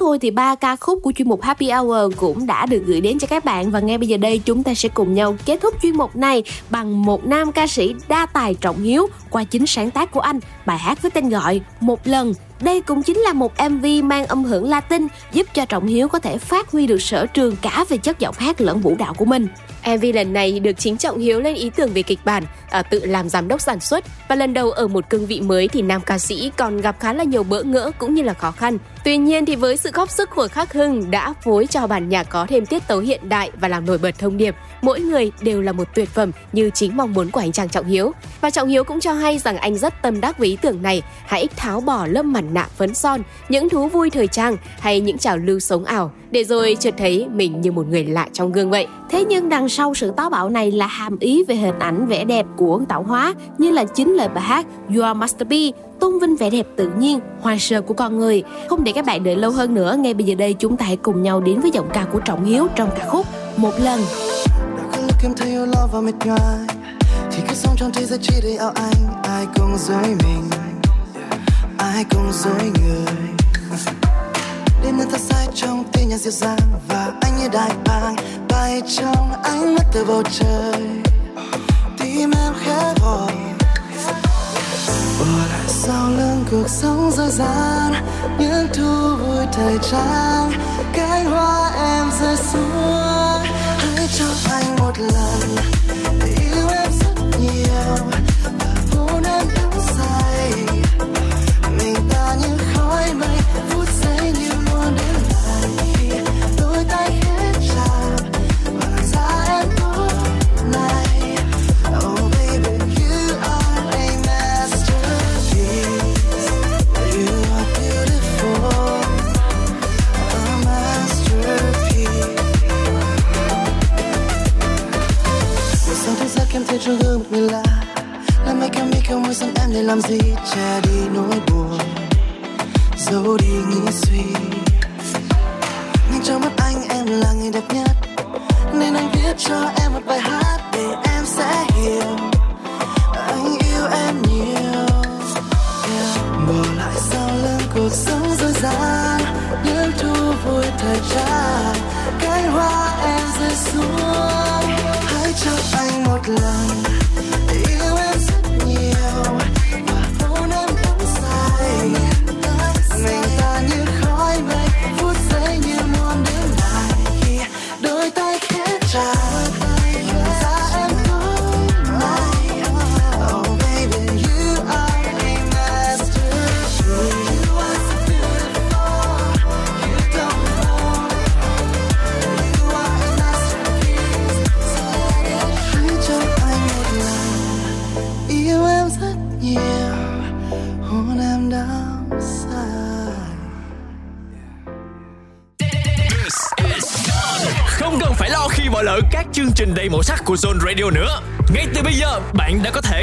mới thoáng đó thôi thì ba ca khúc của chuyên mục Happy Hour cũng đã được gửi đến cho các bạn và ngay bây giờ đây chúng ta sẽ cùng nhau kết thúc chuyên mục này bằng một nam ca sĩ đa tài trọng hiếu qua chính sáng tác của anh, bài hát với tên gọi Một lần. Đây cũng chính là một MV mang âm hưởng Latin giúp cho Trọng Hiếu có thể phát huy được sở trường cả về chất giọng hát lẫn vũ đạo của mình. MV lần này được chính Trọng Hiếu lên ý tưởng về kịch bản, à, tự làm giám đốc sản xuất và lần đầu ở một cương vị mới thì nam ca sĩ còn gặp khá là nhiều bỡ ngỡ cũng như là khó khăn. Tuy nhiên thì với sự góp sức của Khắc Hưng đã phối cho bản nhạc có thêm tiết tấu hiện đại và làm nổi bật thông điệp mỗi người đều là một tuyệt phẩm như chính mong muốn của anh chàng Trọng Hiếu. Và Trọng Hiếu cũng cho hay rằng anh rất tâm đắc với ý tưởng này, hãy tháo bỏ lớp mặt nạ phấn son, những thú vui thời trang hay những trào lưu sống ảo để rồi chợt thấy mình như một người lạ trong gương vậy. Thế nhưng đằng sau sự táo bạo này là hàm ý về hình ảnh vẻ đẹp của tạo hóa như là chính lời bài hát You Are Masterpiece tôn vinh vẻ đẹp tự nhiên, hoa sơ của con người. Không để các bạn đợi lâu hơn nữa, ngay bây giờ đây chúng ta hãy cùng nhau đến với giọng ca của Trọng Hiếu trong ca khúc Một lần. Đã lúc em thấy yêu lo và mệt nhoài. Thì cứ sống trong thế giới chỉ để ao anh Ai cũng dối mình. Ai cũng dối người. Đêm nay ta sai trong tiếng nhạc dịu dàng Và anh như đại bàng bay trong ánh mắt từ bầu trời. Tim em khẽ gọi bỏ lại sau lưng cuộc sống dối gian những thú vui thời trang. Cánh hoa em rơi xuống hãy cho anh một lần.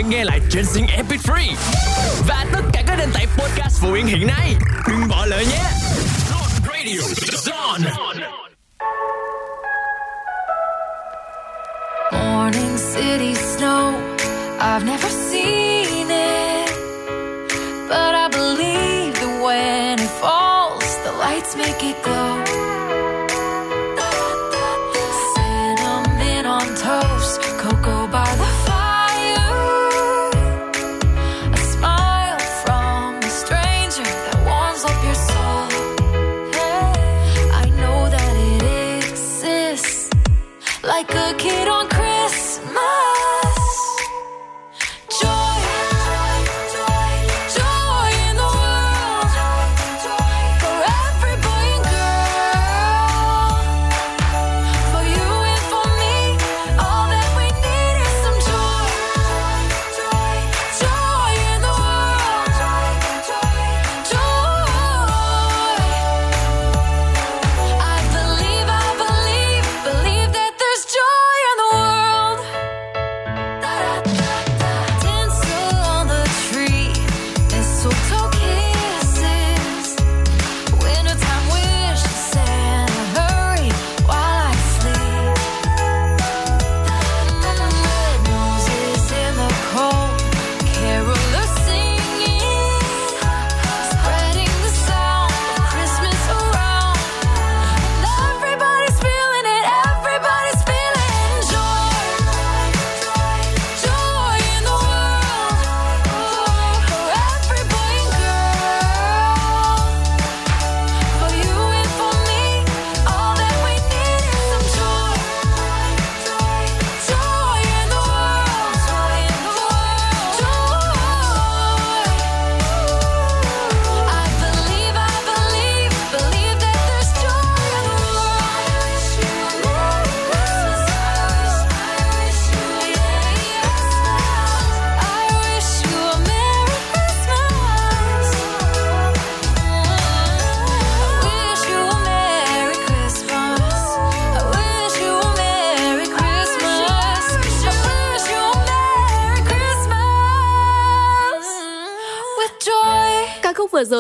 Nghe lại trên Zing MP3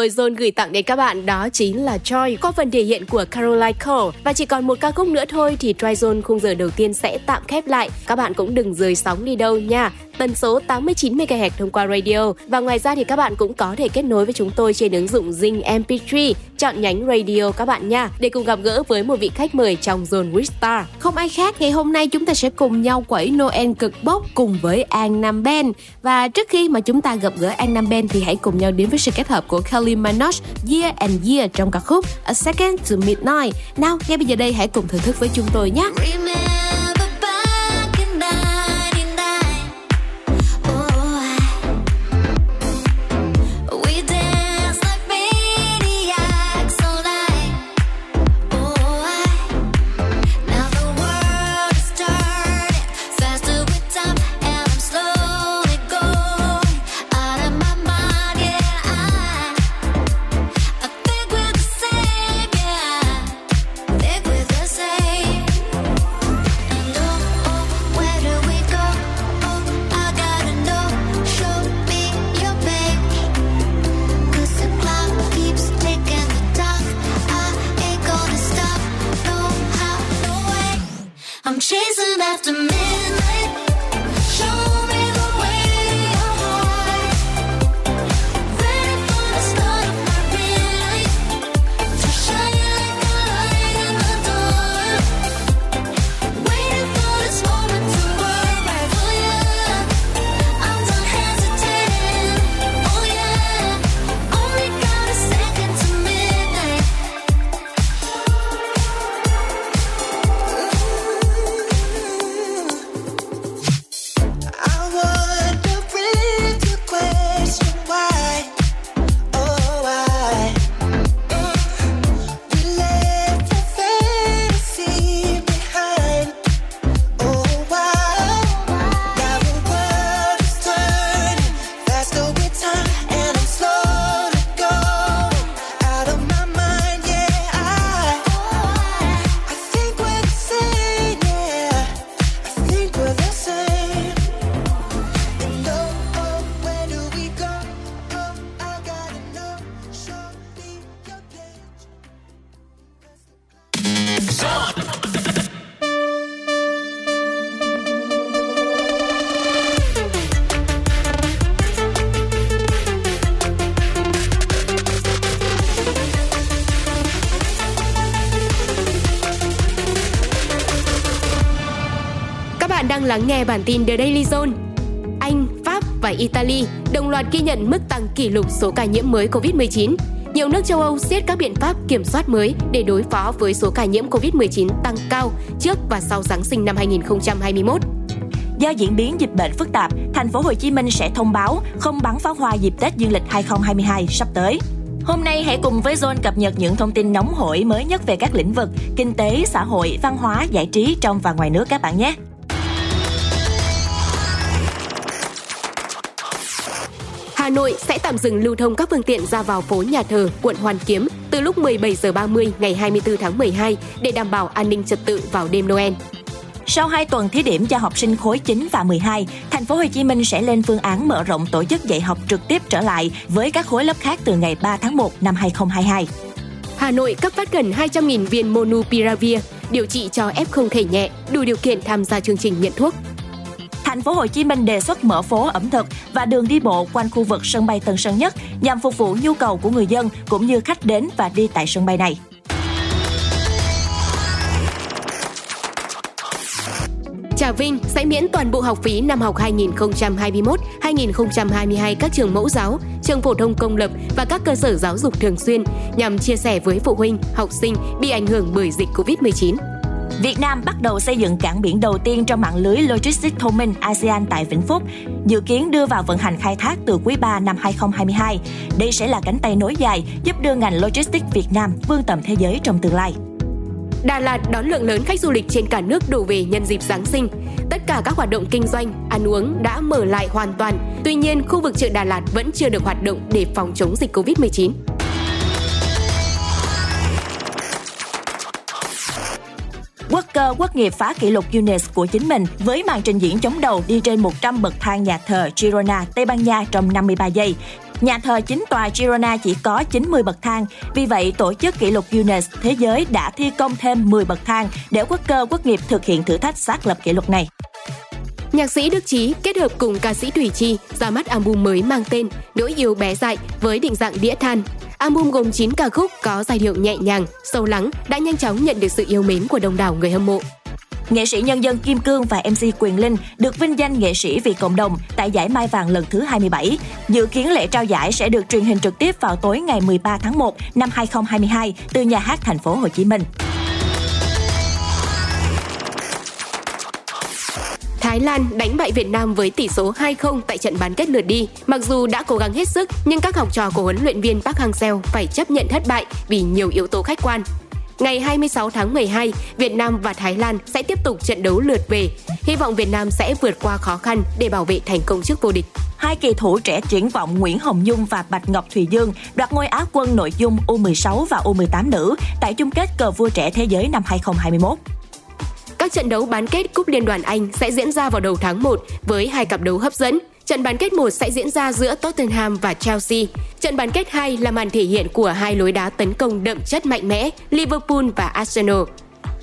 vừa rồi gửi tặng đến các bạn đó chính là Joy qua phần thể hiện của Caroline Cole và chỉ còn một ca khúc nữa thôi thì Try Zone khung giờ đầu tiên sẽ tạm khép lại. Các bạn cũng đừng rời sóng đi đâu nha tần số 89 MHz thông qua radio và ngoài ra thì các bạn cũng có thể kết nối với chúng tôi trên ứng dụng Zing MP3 chọn nhánh radio các bạn nha để cùng gặp gỡ với một vị khách mời trong Zone With Star. Không ai khác ngày hôm nay chúng ta sẽ cùng nhau quẩy Noel cực bốc cùng với An Nam Ben và trước khi mà chúng ta gặp gỡ An Nam Ben thì hãy cùng nhau đến với sự kết hợp của Kelly Minogue Year and Year trong ca khúc A Second to Midnight. Nào, ngay bây giờ đây hãy cùng thưởng thức với chúng tôi nhé. Remember lắng nghe bản tin The Daily Zone. Anh, Pháp và Italy đồng loạt ghi nhận mức tăng kỷ lục số ca nhiễm mới COVID-19. Nhiều nước châu Âu siết các biện pháp kiểm soát mới để đối phó với số ca nhiễm COVID-19 tăng cao trước và sau Giáng sinh năm 2021. Do diễn biến dịch bệnh phức tạp, thành phố Hồ Chí Minh sẽ thông báo không bắn pháo hoa dịp Tết Dương lịch 2022 sắp tới. Hôm nay hãy cùng với Zone cập nhật những thông tin nóng hổi mới nhất về các lĩnh vực kinh tế, xã hội, văn hóa, giải trí trong và ngoài nước các bạn nhé. Hà Nội sẽ tạm dừng lưu thông các phương tiện ra vào phố Nhà Thờ, quận Hoàn Kiếm từ lúc 17 giờ 30 ngày 24 tháng 12 để đảm bảo an ninh trật tự vào đêm Noel. Sau 2 tuần thí điểm cho học sinh khối 9 và 12, thành phố Hồ Chí Minh sẽ lên phương án mở rộng tổ chức dạy học trực tiếp trở lại với các khối lớp khác từ ngày 3 tháng 1 năm 2022. Hà Nội cấp phát gần 200.000 viên Monupiravir điều trị cho F0 thể nhẹ, đủ điều kiện tham gia chương trình nhận thuốc. Thành phố Hồ Chí Minh đề xuất mở phố ẩm thực và đường đi bộ quanh khu vực sân bay Tân Sơn Nhất nhằm phục vụ nhu cầu của người dân cũng như khách đến và đi tại sân bay này. Trà Vinh sẽ miễn toàn bộ học phí năm học 2021-2022 các trường mẫu giáo, trường phổ thông công lập và các cơ sở giáo dục thường xuyên nhằm chia sẻ với phụ huynh, học sinh bị ảnh hưởng bởi dịch Covid-19. Việt Nam bắt đầu xây dựng cảng biển đầu tiên trong mạng lưới logistics thông minh ASEAN tại Vĩnh Phúc, dự kiến đưa vào vận hành khai thác từ quý 3 năm 2022. Đây sẽ là cánh tay nối dài giúp đưa ngành logistics Việt Nam vươn tầm thế giới trong tương lai. Đà Lạt đón lượng lớn khách du lịch trên cả nước đổ về nhân dịp Giáng sinh. Tất cả các hoạt động kinh doanh, ăn uống đã mở lại hoàn toàn. Tuy nhiên, khu vực chợ Đà Lạt vẫn chưa được hoạt động để phòng chống dịch Covid-19. Quốc cơ quốc nghiệp phá kỷ lục Guinness của chính mình với màn trình diễn chống đầu đi trên 100 bậc thang nhà thờ Girona, Tây Ban Nha trong 53 giây. Nhà thờ chính tòa Girona chỉ có 90 bậc thang, vì vậy tổ chức kỷ lục Guinness Thế giới đã thi công thêm 10 bậc thang để quốc cơ quốc nghiệp thực hiện thử thách xác lập kỷ lục này. Nhạc sĩ Đức Chí kết hợp cùng ca sĩ Thủy Chi ra mắt album mới mang tên Nỗi yêu bé dại với định dạng đĩa than. Album gồm 9 ca khúc có giai điệu nhẹ nhàng, sâu lắng đã nhanh chóng nhận được sự yêu mến của đông đảo người hâm mộ. Nghệ sĩ nhân dân Kim Cương và MC Quyền Linh được vinh danh nghệ sĩ vì cộng đồng tại giải Mai Vàng lần thứ 27. Dự kiến lễ trao giải sẽ được truyền hình trực tiếp vào tối ngày 13 tháng 1 năm 2022 từ nhà hát thành phố Hồ Chí Minh. Thái Lan đánh bại Việt Nam với tỷ số 2-0 tại trận bán kết lượt đi. Mặc dù đã cố gắng hết sức, nhưng các học trò của huấn luyện viên Park Hang-seo phải chấp nhận thất bại vì nhiều yếu tố khách quan. Ngày 26 tháng 12, Việt Nam và Thái Lan sẽ tiếp tục trận đấu lượt về. Hy vọng Việt Nam sẽ vượt qua khó khăn để bảo vệ thành công chức vô địch. Hai kỳ thủ trẻ triển vọng Nguyễn Hồng Nhung và Bạch Ngọc Thùy Dương đoạt ngôi Á quân nội dung U16 và U18 nữ tại chung kết cờ vua trẻ thế giới năm 2021. Các trận đấu bán kết Cúp Liên đoàn Anh sẽ diễn ra vào đầu tháng 1 với hai cặp đấu hấp dẫn. Trận bán kết 1 sẽ diễn ra giữa Tottenham và Chelsea. Trận bán kết 2 là màn thể hiện của hai lối đá tấn công đậm chất mạnh mẽ, Liverpool và Arsenal.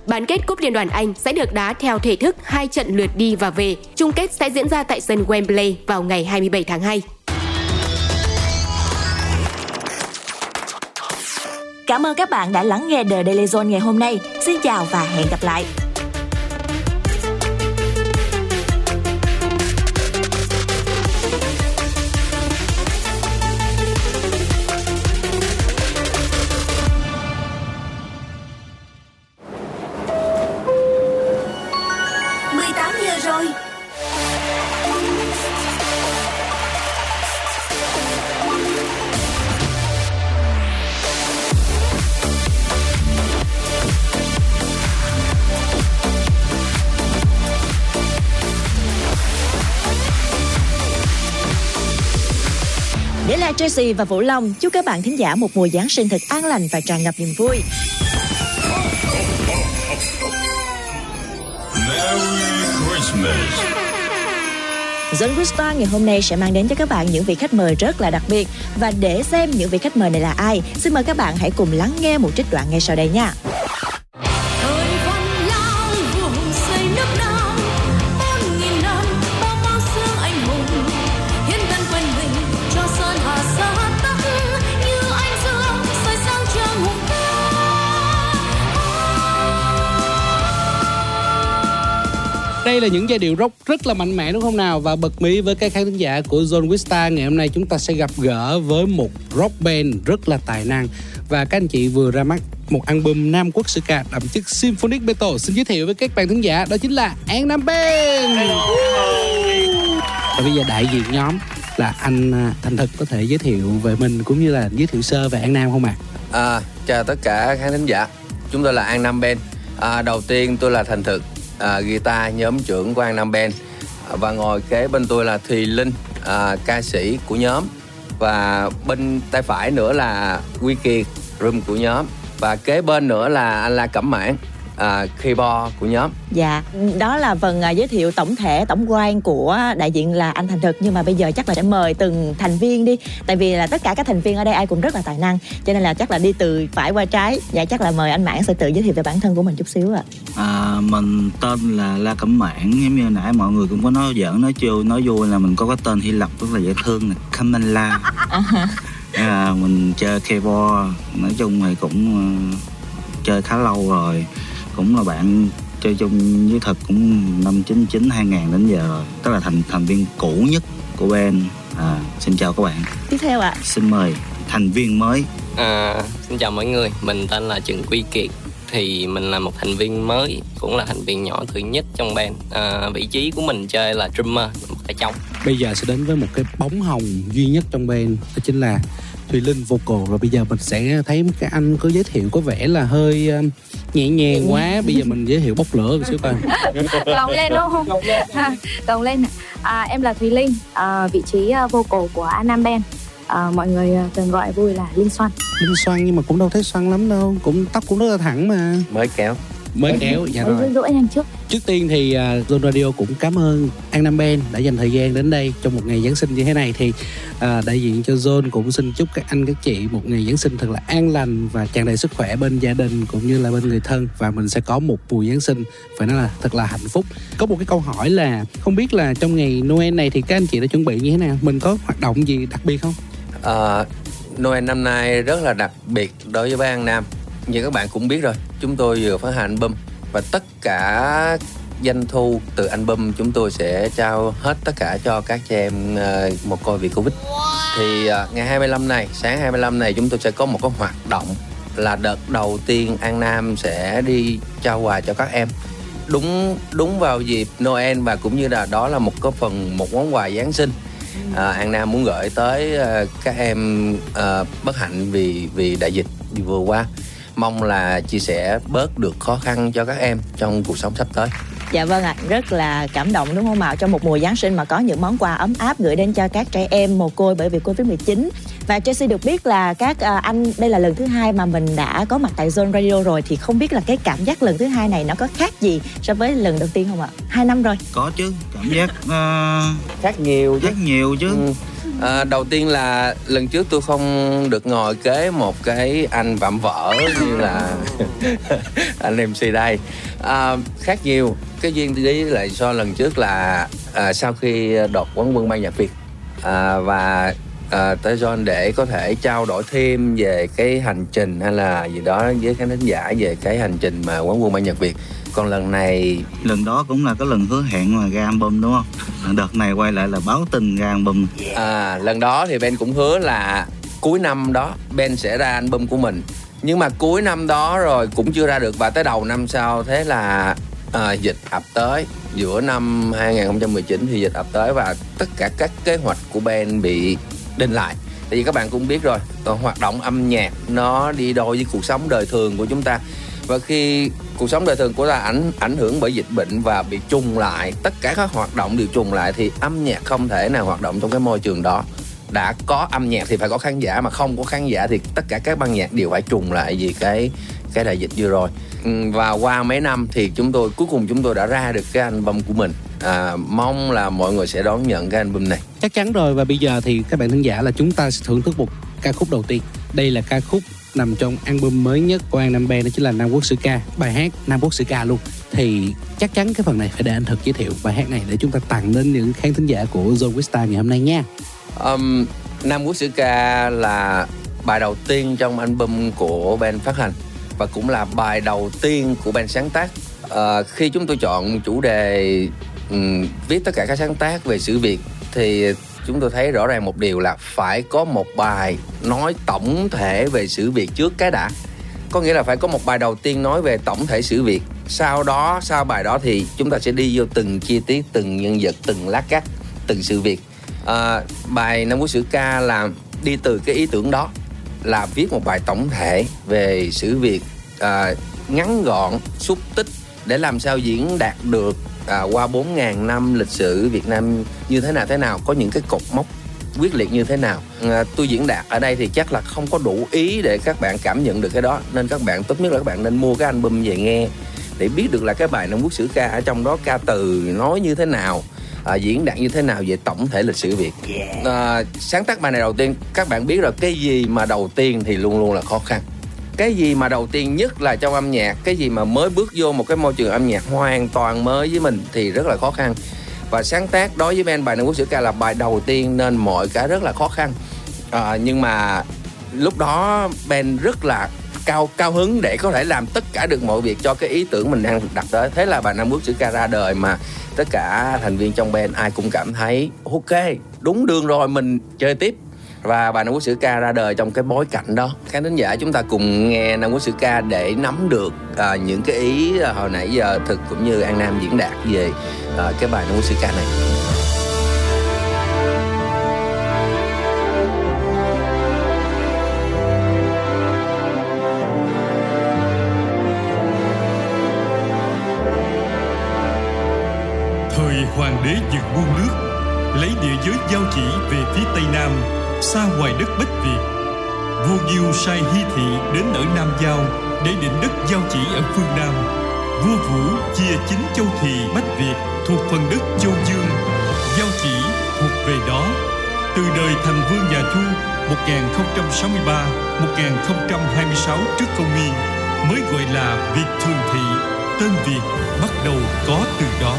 Bán kết Cúp Liên đoàn Anh sẽ được đá theo thể thức hai trận lượt đi và về. Chung kết sẽ diễn ra tại sân Wembley vào ngày 27 tháng 2. Cảm ơn các bạn đã lắng nghe The Daily Zone ngày hôm nay. Xin chào và hẹn gặp lại. Để là Tracy và Vũ Long, chúc các bạn thính giả một mùa Giáng sinh thật an lành và tràn ngập niềm vui. Christmas. Zone Quiz ngày hôm nay sẽ mang đến cho các bạn những vị khách mời rất là đặc biệt và để xem những vị khách mời này là ai, xin mời các bạn hãy cùng lắng nghe một trích đoạn ngay sau đây nha. Đây là những giai điệu rock rất là mạnh mẽ đúng không nào? Và bật mí với các khán thính giả của Zone Vista ngày hôm nay chúng ta sẽ gặp gỡ với một rock band rất là tài năng và các anh chị vừa ra mắt một album Nam Quốc sử ca đậm chất symphonic metal xin giới thiệu với các bạn thính giả đó chính là An Nam Band. Và bây giờ đại diện nhóm là anh à, Thành Thực có thể giới thiệu về mình cũng như là giới thiệu sơ về An Nam không ạ? À, chào tất cả khán thính giả Chúng tôi là An Nam Band à, Đầu tiên tôi là Thành Thực à, Guitar nhóm trưởng của An Nam Band. À, Và ngồi kế bên tôi là Thùy Linh à, Ca sĩ của nhóm. Và bên tay phải nữa là Quy Kiệt drum của nhóm. Và kế bên nữa là anh La Cẩm Mãn à, Keyboard của nhóm. Dạ, đó là phần à, giới thiệu tổng thể, tổng quan của đại diện là anh Thành Thực. Nhưng mà bây giờ chắc là sẽ mời từng thành viên đi. Tại vì là tất cả các thành viên ở đây ai cũng rất là tài năng. Cho nên là chắc là đi từ phải qua trái. Dạ chắc là mời anh Mãn sẽ tự giới thiệu về bản thân của mình chút xíu ạ. À, mình tên là La Cẩm Mãn. Giống như nãy mọi người cũng có nói giỡn nói chiêu nói vui là mình có cái tên Hy Lạp rất là dễ thương là Kamala. Là mình chơi keyboard nói chung thì cũng ờ, chơi khá lâu rồi cũng là bạn chơi chung với thật cũng năm 99 2000 đến giờ rồi. Tức là thành thành viên cũ nhất của band à, xin chào các bạn. Tiếp theo ạ. Xin mời thành viên mới. À, xin chào mọi người, mình tên là Trần Quy Kiệt. Thì mình là một thành viên mới cũng là thành viên nhỏ thứ nhất trong band à, vị trí của mình chơi là drummer một tay trong Bây giờ sẽ đến với một cái bóng hồng duy nhất trong band đó chính là Thùy Linh vocal rồi bây giờ mình sẽ thấy các anh có giới thiệu có vẻ là hơi um, nhẹ nhàng quá. Bây giờ mình giới thiệu bốc lửa một xíu coi. [laughs] Gồng lên đúng không? À, gồng lên [laughs] à, em là thùy linh. À, vị trí à, vocal của an nam band à, mọi người à, thường gọi vui là linh xoăn Linh xoăn nhưng mà cũng đâu thấy xoăn lắm đâu. Cũng tóc cũng rất là thẳng mà. Mới kéo mới kéo dạ rồi. trước. Trước tiên thì uh, Zone Radio cũng cảm ơn An Nam Ben đã dành thời gian đến đây trong một ngày Giáng sinh như thế này. Thì uh, đại diện cho Zone cũng xin chúc các anh các chị một ngày Giáng sinh thật là an lành và tràn đầy sức khỏe bên gia đình cũng như là bên người thân. Và mình sẽ có một mùa Giáng sinh phải nói là thật là hạnh phúc. Có một cái câu hỏi là không biết là trong ngày Noel này thì các anh chị đã chuẩn bị như thế nào? Mình có hoạt động gì đặc biệt không? Uh, Noel năm nay rất là đặc biệt đối với Ban Nam như các bạn cũng biết rồi chúng tôi vừa phát hành album và tất cả doanh thu từ album chúng tôi sẽ trao hết tất cả cho các chị em ờ, một coi vì Covid. Thì ờ, ngày 25 này, sáng 25 này chúng tôi sẽ có một cái hoạt động là đợt đầu tiên An Nam sẽ đi trao quà cho các em. Đúng đúng vào dịp Noel và cũng như là đó là một cái phần một món quà Giáng sinh. À, An Nam muốn gửi tới uh, các em uh, bất hạnh vì vì đại dịch vừa qua mong là chia sẻ bớt được khó khăn cho các em trong cuộc sống sắp tới Dạ vâng ạ, à, rất là cảm động đúng không ạ? Trong một mùa Giáng sinh mà có những món quà ấm áp gửi đến cho các trẻ em mồ côi bởi vì Covid-19. Và Tracy được biết là các à, anh đây là lần thứ hai mà mình đã có mặt tại Zone Radio rồi thì không biết là cái cảm giác lần thứ hai này nó có khác gì so với lần đầu tiên không ạ? Hai năm rồi. Có chứ, cảm giác uh, khác nhiều chứ. Khác nhiều chứ. Ừ À, đầu tiên là lần trước tôi không được ngồi kế một cái anh vạm vỡ như là [laughs] anh MC đây. À, khác nhiều. Cái duyên lý lại so lần trước là à, sau khi đột quán quân ban nhạc Việt à, và à, tới John để có thể trao đổi thêm về cái hành trình hay là gì đó với khán thính giả về cái hành trình mà quán quân ban nhạc Việt còn lần này lần đó cũng là cái lần hứa hẹn mà ra album đúng không? Đợt này quay lại là báo tin ra album. À lần đó thì Ben cũng hứa là cuối năm đó Ben sẽ ra album của mình. Nhưng mà cuối năm đó rồi cũng chưa ra được và tới đầu năm sau thế là à, dịch ập tới. Giữa năm 2019 thì dịch ập tới và tất cả các kế hoạch của Ben bị đinh lại. Tại vì các bạn cũng biết rồi hoạt động âm nhạc nó đi đôi với cuộc sống đời thường của chúng ta. Và khi cuộc sống đời thường của ta ảnh ảnh hưởng bởi dịch bệnh và bị trùng lại. Tất cả các hoạt động đều trùng lại thì âm nhạc không thể nào hoạt động trong cái môi trường đó. Đã có âm nhạc thì phải có khán giả mà không có khán giả thì tất cả các ban nhạc đều phải trùng lại vì cái cái đại dịch vừa rồi. Ừ, và qua mấy năm thì chúng tôi cuối cùng chúng tôi đã ra được cái album của mình. À, mong là mọi người sẽ đón nhận cái album này. Chắc chắn rồi và bây giờ thì các bạn khán giả là chúng ta sẽ thưởng thức một ca khúc đầu tiên. Đây là ca khúc nằm trong album mới nhất của An Nam Band đó chính là Nam Quốc Sử Ca. Bài hát Nam Quốc Sử Ca luôn. Thì chắc chắn cái phần này phải để anh thực giới thiệu bài hát này để chúng ta tặng đến những khán thính giả của Zone Vista ngày hôm nay nha. Um, Nam Quốc Sử Ca là bài đầu tiên trong album của band phát hành và cũng là bài đầu tiên của band sáng tác. À, khi chúng tôi chọn chủ đề um, viết tất cả các sáng tác về sự việc thì chúng tôi thấy rõ ràng một điều là phải có một bài nói tổng thể về sự việc trước cái đã. Có nghĩa là phải có một bài đầu tiên nói về tổng thể sự việc. Sau đó sau bài đó thì chúng ta sẽ đi vô từng chi tiết từng nhân vật từng lát cắt từng sự việc. À, bài năm quốc sử ca là đi từ cái ý tưởng đó là viết một bài tổng thể về sự việc à, ngắn gọn xúc tích để làm sao diễn đạt được à, qua 4.000 năm lịch sử Việt Nam như thế nào thế nào có những cái cột mốc quyết liệt như thế nào. À, tôi diễn đạt ở đây thì chắc là không có đủ ý để các bạn cảm nhận được cái đó nên các bạn tốt nhất là các bạn nên mua cái album về nghe để biết được là cái bài năm quốc sử ca ở trong đó ca từ nói như thế nào à, diễn đạt như thế nào về tổng thể lịch sử Việt. À, sáng tác bài này đầu tiên các bạn biết rồi cái gì mà đầu tiên thì luôn luôn là khó khăn cái gì mà đầu tiên nhất là trong âm nhạc cái gì mà mới bước vô một cái môi trường âm nhạc hoàn toàn mới với mình thì rất là khó khăn. Và sáng tác đối với band bài Nam quốc sử ca là bài đầu tiên nên mọi cái rất là khó khăn. À, nhưng mà lúc đó band rất là cao cao hứng để có thể làm tất cả được mọi việc cho cái ý tưởng mình đang đặt tới. Thế là bài năm quốc sử ca ra đời mà tất cả thành viên trong band ai cũng cảm thấy ok đúng đường rồi mình chơi tiếp và bài Nam Quốc Sử Ca ra đời trong cái bối cảnh đó. Khán thính giả chúng ta cùng nghe Nam Quốc Sử Ca để nắm được uh, những cái ý uh, hồi nãy giờ thực cũng như An Nam diễn đạt về uh, cái bài Nam Quốc Sử Ca này. Thời hoàng đế dựng buôn nước lấy địa giới giao chỉ về phía tây nam xa ngoài đất Bách Việt. Vua Diêu sai Hy Thị đến ở Nam Giao để định đất giao chỉ ở phương Nam. vua vũ chia chính châu thị bách việt thuộc phần đất châu dương, giao chỉ thuộc về đó từ đời thành vương nhà chu 1063 1026 trước công nguyên, mới gọi là Việt Thường Thị, tên Việt bắt đầu có từ đó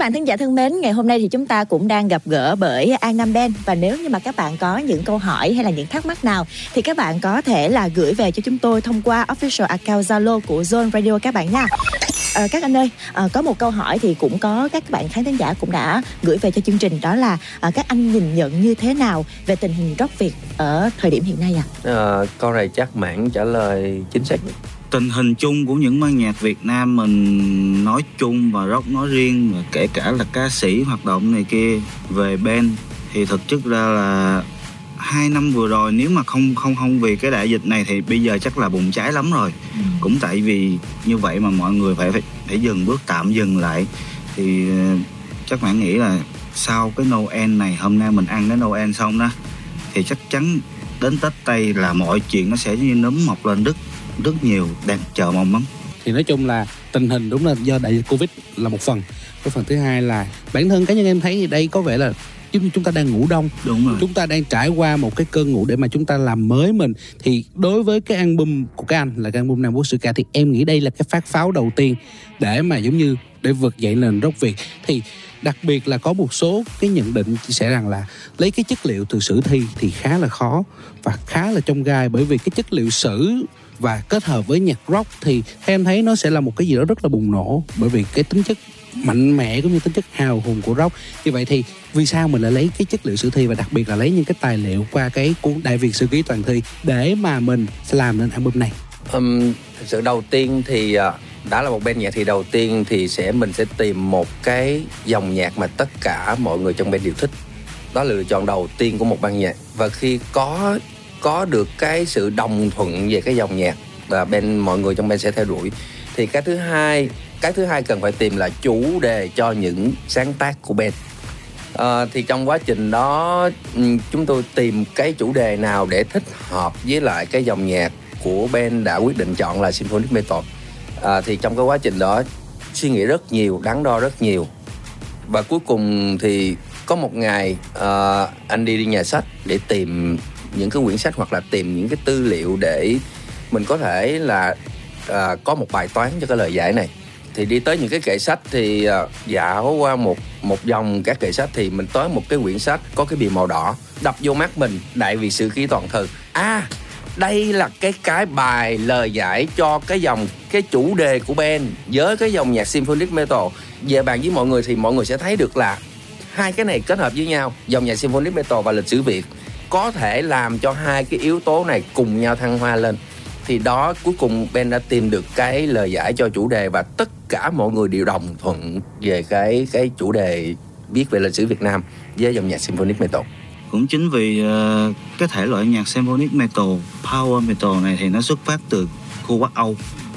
Các bạn thính giả thân mến, ngày hôm nay thì chúng ta cũng đang gặp gỡ bởi An Nam Ben và nếu như mà các bạn có những câu hỏi hay là những thắc mắc nào thì các bạn có thể là gửi về cho chúng tôi thông qua official account Zalo của Zone Radio các bạn nha. À, các anh ơi, à, có một câu hỏi thì cũng có các bạn khán thính giả cũng đã gửi về cho chương trình đó là à, các anh nhìn nhận như thế nào về tình hình rock Việt ở thời điểm hiện nay ạ? Ờ, câu này chắc mảng trả lời chính xác nhất tình hình chung của những ban nhạc Việt Nam mình nói chung và rock nói riêng và kể cả là ca sĩ hoạt động này kia về band thì thực chất ra là hai năm vừa rồi nếu mà không không không vì cái đại dịch này thì bây giờ chắc là bùng cháy lắm rồi. Cũng tại vì như vậy mà mọi người phải phải, phải dừng bước tạm dừng lại. Thì ờ, chắc bạn nghĩ là sau cái Noel này hôm nay mình ăn cái Noel xong đó thì chắc chắn đến Tết Tây là mọi chuyện nó sẽ như nấm mọc lên rất rất nhiều đang chờ mong lắm. Thì nói chung là tình hình đúng là do đại dịch covid là một phần. Cái phần thứ hai là bản thân cá nhân em thấy thì đây có vẻ là chúng chúng ta đang ngủ đông. Đúng rồi. Chúng ta đang trải qua một cái cơn ngủ để mà chúng ta làm mới mình. Thì đối với cái album của các anh là cái album Nam Quốc Sử Ca thì em nghĩ đây là cái phát pháo đầu tiên để mà giống như để vực dậy nền rock Việt. Thì đặc biệt là có một số cái nhận định chia sẻ rằng là lấy cái chất liệu từ sử thi thì khá là khó và khá là trong gai bởi vì cái chất liệu sử và kết hợp với nhạc rock thì theo em thấy nó sẽ là một cái gì đó rất là bùng nổ. Bởi vì cái tính chất mạnh mẽ cũng như tính chất hào hùng của rock. Như vậy thì vì sao mình lại lấy cái chất liệu sử thi và đặc biệt là lấy những cái tài liệu qua cái cuốn đại việt sử ký toàn thi để mà mình sẽ làm nên album này? Um, thực sự đầu tiên thì à, đã là một band nhạc thì đầu tiên thì sẽ mình sẽ tìm một cái dòng nhạc mà tất cả mọi người trong band đều thích. Đó là lựa chọn đầu tiên của một ban nhạc. Và khi có có được cái sự đồng thuận về cái dòng nhạc và bên mọi người trong band sẽ theo đuổi. Thì cái thứ hai cái thứ hai cần phải tìm là chủ đề cho những sáng tác của band à, ờ, thì trong quá trình đó ừ, chúng tôi tìm cái chủ đề nào để thích hợp với lại cái dòng nhạc của band đã quyết định chọn là symphonic metal. À, thì trong cái quá trình đó suy nghĩ rất nhiều đắn đo rất nhiều. Và cuối cùng thì có một ngày uh, anh đi đi nhà sách để tìm những cái quyển sách hoặc là tìm những cái tư liệu để mình có thể là uh, có một bài toán cho cái lời giải này. Thì đi tới những cái kệ sách thì uh, dạo qua một một dòng các kệ sách thì mình tới một cái quyển sách có cái bìa màu đỏ đập vô mắt mình đại vì sử ký toàn thư. À đây là cái cái bài lời giải cho cái dòng cái chủ đề của Ben với cái dòng nhạc symphonic metal. Về bàn với mọi người thì mọi người sẽ thấy được là hai cái này kết hợp với nhau dòng nhạc symphonic metal và lịch sử Việt có thể làm cho hai cái yếu tố này cùng nhau thăng hoa lên. Thì đó cuối cùng Ben đã tìm được cái lời giải cho chủ đề và tất cả mọi người đều đồng thuận về cái cái chủ đề viết về lịch sử Việt Nam với dòng nhạc symphonic metal. Cũng chính vì uh, cái thể loại nhạc symphonic metal power metal này thì nó xuất phát từ khu Bắc Âu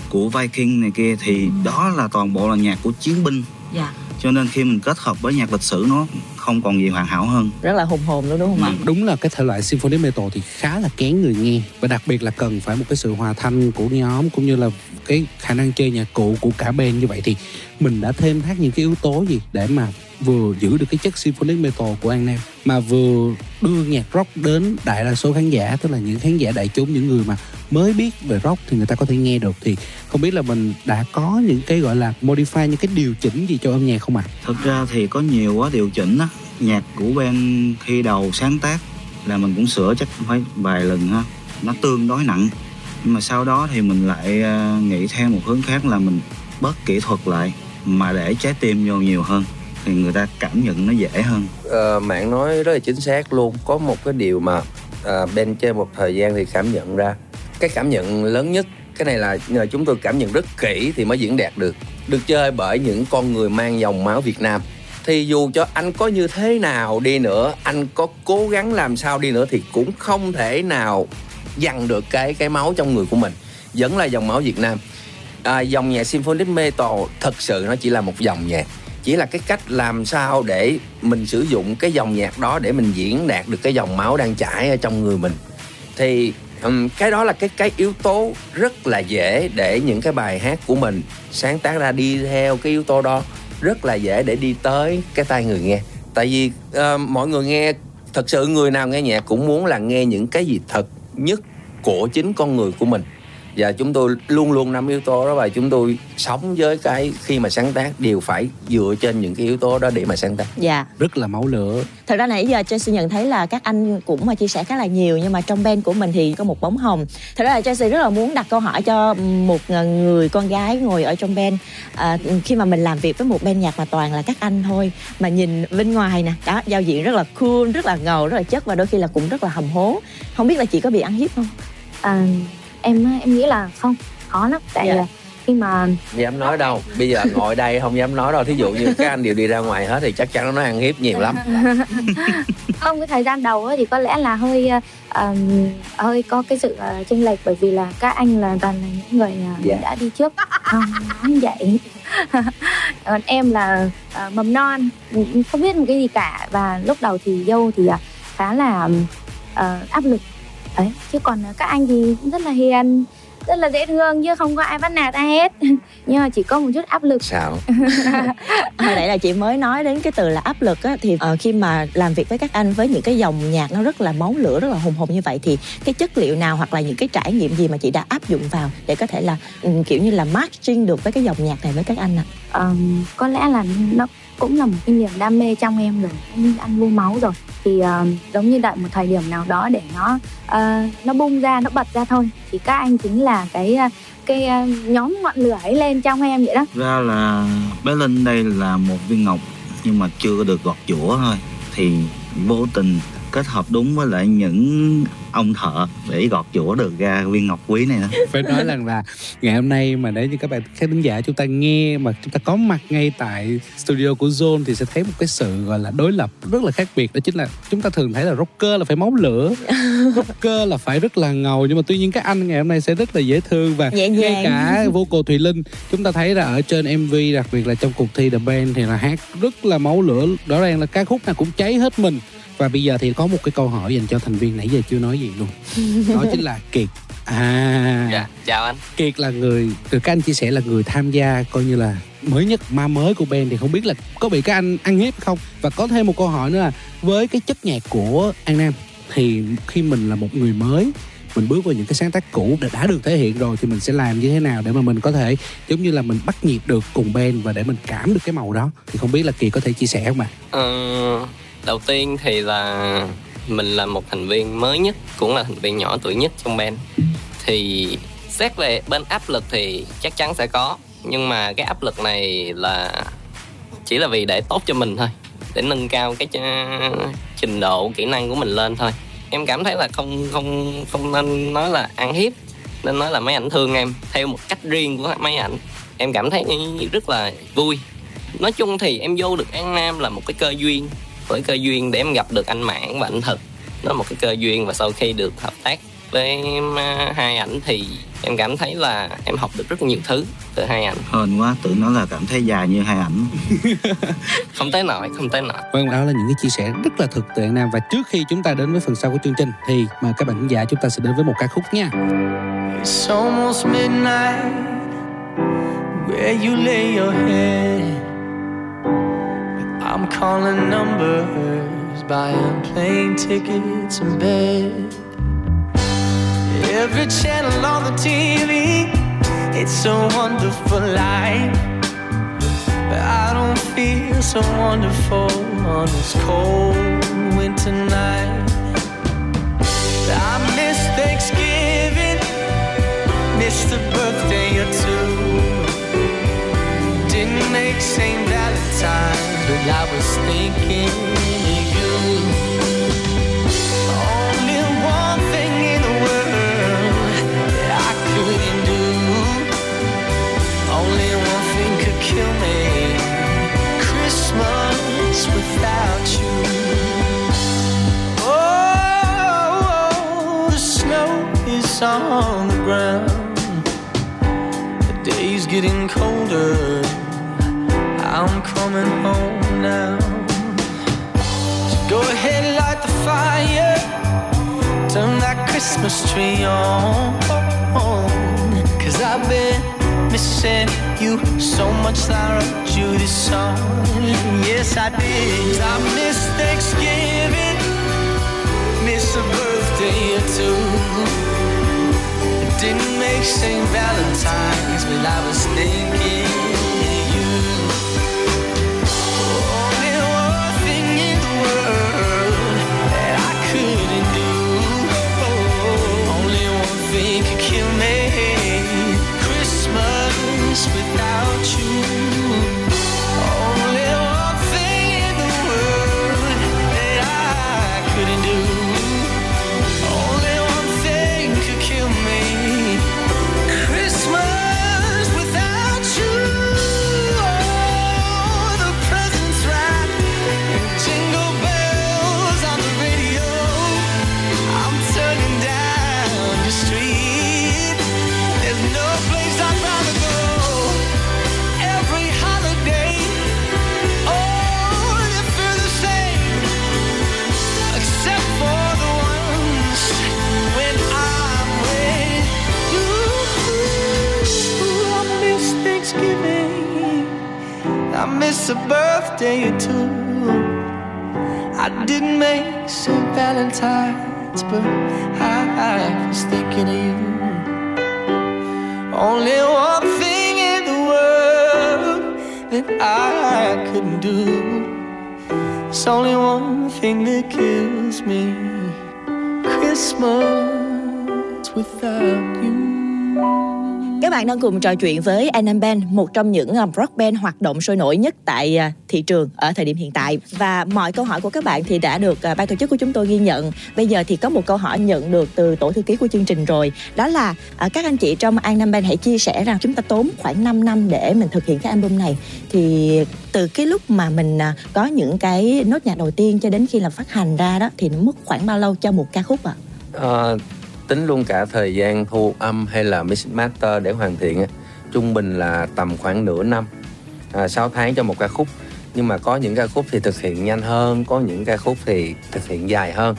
của Viking này kia. Thì đó là toàn bộ là nhạc của chiến binh. Dạ. Cho nên khi mình kết hợp với nhạc lịch sử nó không còn gì hoàn hảo hơn. Rất là hùng hồn luôn đúng không ạ? Ừ, đúng là cái thể loại symphonic metal thì khá là kén người nghe. Và đặc biệt là cần phải một cái sự hòa thanh của nhóm cũng như là cái khả năng chơi nhạc cụ của cả band như vậy thì mình đã thêm thắt những cái yếu tố gì để mà vừa giữ được cái chất symphonic metal của An Nam, mà vừa đưa nhạc rock đến đại đa số khán giả, tức là những khán giả đại chúng, những người mà mới biết về rock thì người ta có thể nghe được thì không biết là mình đã có những cái gọi là modify những cái điều chỉnh gì cho âm nhạc không ạ? À? Thực ra thì có nhiều quá điều chỉnh á nhạc của Ben khi đầu sáng tác là mình cũng sửa chắc phải vài lần ha nó tương đối nặng nhưng mà sau đó thì mình lại ờ, nghĩ theo một hướng khác là mình bớt kỹ thuật lại mà để trái tim vô nhiều hơn thì người ta cảm nhận nó dễ hơn. Ờ, à, bạn nói rất là chính xác luôn có một cái điều mà ờ, à, bên chơi một thời gian thì cảm nhận ra. Cái cảm nhận lớn nhất cái này là nhờ chúng tôi cảm nhận rất kỹ thì mới diễn đạt được. Được chơi bởi những con người mang dòng máu Việt Nam. Thì dù cho anh có như thế nào đi nữa anh có cố gắng làm sao đi nữa thì cũng không thể nào dằn được cái cái máu trong người của mình. Vẫn là dòng máu Việt Nam. À, dòng nhạc symphonic metal thật sự nó chỉ là một dòng nhạc. Chỉ là cái cách làm sao để mình sử dụng cái dòng nhạc đó để mình diễn đạt được cái dòng máu đang chảy ở trong người mình. Thì um, cái đó là cái cái yếu tố rất là dễ để những cái bài hát của mình sáng tác ra đi theo cái yếu tố đó. Rất là dễ để đi tới cái tai người nghe. Tại vì uh, mọi người nghe thật sự người nào nghe nhạc cũng muốn là nghe những cái gì thật nhất của chính con người của mình và chúng tôi luôn luôn năm yếu tố đó và chúng tôi sống với cái khi mà sáng tác đều phải dựa trên những cái yếu tố đó để mà sáng tác. Dạ. Rất là máu lửa. Thật ra nãy giờ Chelsea nhận thấy là các anh cũng mà chia sẻ khá là nhiều nhưng mà trong band của mình thì có một bóng hồng. Thật ra là Chelsea rất là muốn đặt câu hỏi cho một người con gái ngồi ở trong band. À, khi mà mình làm việc với một band nhạc mà toàn là các anh thôi mà nhìn bên ngoài nè đó giao diện rất là cool rất là ngầu rất là chất và đôi khi là cũng rất là hầm hố. Không biết là chị có bị ăn hiếp không? À, em em nghĩ là không khó lắm. Tại dạ. khi mà dám nói đâu. Bây giờ ngồi đây không dám nói đâu. Thí dụ như các anh đều đi ra ngoài hết thì chắc chắn nó ăn hiếp nhiều lắm. [laughs] Không cái thời gian đầu ấy thì có lẽ là hơi uh, hơi có cái sự uh, chênh lệch bởi vì là các anh là toàn là những người uh, dạ. đã đi trước. Không nói vậy. [laughs] Còn em là uh, mầm non không biết một cái gì cả. Và lúc đầu thì dâu thì uh, khá là uh, áp lực ấy chứ còn các anh thì rất là hiền rất là dễ thương chứ không có ai bắt nạt ai hết. [laughs] Nhưng mà chỉ có một chút áp lực. Sao? [laughs] Hồi nãy là chị mới nói đến cái từ là áp lực á thì uh, khi mà làm việc với các anh với những cái dòng nhạc nó rất là máu lửa rất là hùng hồn như vậy thì cái chất liệu nào hoặc là những cái trải nghiệm gì mà chị đã áp dụng vào để có thể là ừ, kiểu như là matching được với cái dòng nhạc này với các anh ạ? Ờm, có lẽ là nó cũng là một cái niềm đam mê trong em rồi như ăn vô máu rồi. Thì uh, giống như đợi một thời điểm nào đó để nó uh, nó bung ra nó bật ra thôi. Thì các anh chính là cái uh, cái uh, nhóm ngọn lửa ấy lên trong em vậy đó. Ra là bé linh đây là một viên ngọc nhưng mà chưa được gọt giũa thôi. Thì vô tình kết hợp đúng với lại những ông thợ để gọt giũa được ra viên ngọc quý này đó. [laughs] Phải nói rằng là ngày hôm nay mà để như các bạn khán thính giả chúng ta nghe mà chúng ta có mặt ngay tại studio của Zone thì sẽ thấy một cái sự gọi là đối lập rất là khác biệt. Đó chính là chúng ta thường thấy là rocker là phải máu lửa [laughs] rocker là phải rất là ngầu. Nhưng mà tuy nhiên các anh ngày hôm nay sẽ rất là dễ thương và Nhẹ ngay cả vocal Thùy Linh chúng ta thấy là ở trên MV đặc biệt là trong cuộc thi The Band thì là hát rất là máu lửa. Rõ ràng là ca khúc nào cũng cháy hết mình và bây giờ thì có một cái câu hỏi dành cho thành viên nãy giờ chưa nói gì luôn. Đó chính là kiệt. À. Dạ chào anh. Kiệt là người từ các anh chia sẻ là người tham gia coi như là mới nhất ma mới của band thì không biết là có bị các anh ăn hiếp không? Và có thêm một câu hỏi nữa là với cái chất nhạc của an nam thì khi mình là một người mới mình bước vào những cái sáng tác cũ đã, đã được thể hiện rồi thì mình sẽ làm như thế nào để mà mình có thể giống như là mình bắt nhịp được cùng band và để mình cảm được cái màu đó? Thì không biết là kỳ có thể chia sẻ không ạ? Ờ, đầu tiên thì là mình là một thành viên mới nhất, cũng là thành viên nhỏ tuổi nhất trong band. Thì xét về bên áp lực thì chắc chắn sẽ có, nhưng mà cái áp lực này là chỉ là vì để tốt cho mình thôi, để nâng cao cái ch- trình độ kỹ năng của mình lên thôi. Em cảm thấy là không không không nên nói là ăn hiếp, nên nói là mấy ảnh thương em, theo một cách riêng của mấy ảnh. Em cảm thấy rất là vui. Nói chung thì em vô được An Nam là một cái cơ duyên với cơ duyên để em gặp được anh Mãn và anh Thực. Nó là một cái cơ duyên và sau khi được hợp tác với em, à, hai ảnh thì em cảm thấy là em học được rất nhiều thứ từ hai ảnh. Hên quá tự nói là cảm thấy dài như hai ảnh. [laughs] Không tới nổi không tới nổi Vâng, đó là những cái chia sẻ rất là thực tế Nam và trước khi chúng ta đến với phần sau của chương trình thì mời các bạn khán giả chúng ta sẽ đến với một ca khúc nha. It's almost midnight. Where you lay your head. I'm calling numbers, buying plane tickets and bed. Every channel on the TV, it's a wonderful life. But I don't feel so wonderful on this cold winter night. I miss Thanksgiving missed a birthday or two. Didn't make St. Valentine's, but I was thinking of you. Only one thing in the world I couldn't do. Only one thing could kill me. Christmas without you. Oh, the snow is on the ground. The day's getting colder. I'm coming home now. So go ahead, light the fire. Turn that Christmas tree on. Cause I've been missing you so much I wrote you this song. Yes, I did. I miss Thanksgiving miss a birthday or two. It didn't make St. Valentine's, but I was thinking Thanksgiving. I miss a birthday or two. I didn't make St. Valentine's, but I, was thinking of you. Only one thing in the world that I couldn't do. It's only one thing that kills me. Christmas without you. Các bạn đang cùng trò chuyện với Anam Band, một trong những à, rock band hoạt động sôi nổi nhất tại à, thị trường ở thời điểm hiện tại. Và mọi câu hỏi của các bạn thì đã được à, ban tổ chức của chúng tôi ghi nhận. Bây giờ thì có một câu hỏi nhận được từ tổ thư ký của chương trình rồi. Đó là các anh chị trong Anam Band hãy chia sẻ rằng chúng ta tốn khoảng 5 năm để mình thực hiện cái album này. Thì từ cái lúc mà mình có những cái nốt nhạc đầu tiên cho đến khi là phát hành ra đó thì nó mất khoảng bao lâu cho một ca khúc ạ? À? Uh tính luôn cả thời gian thu âm hay là mix master để hoàn thiện á, trung bình là tầm khoảng nửa năm à, 6 tháng cho một ca khúc. Nhưng mà có những ca khúc thì thực hiện nhanh hơn có những ca khúc thì thực hiện dài hơn.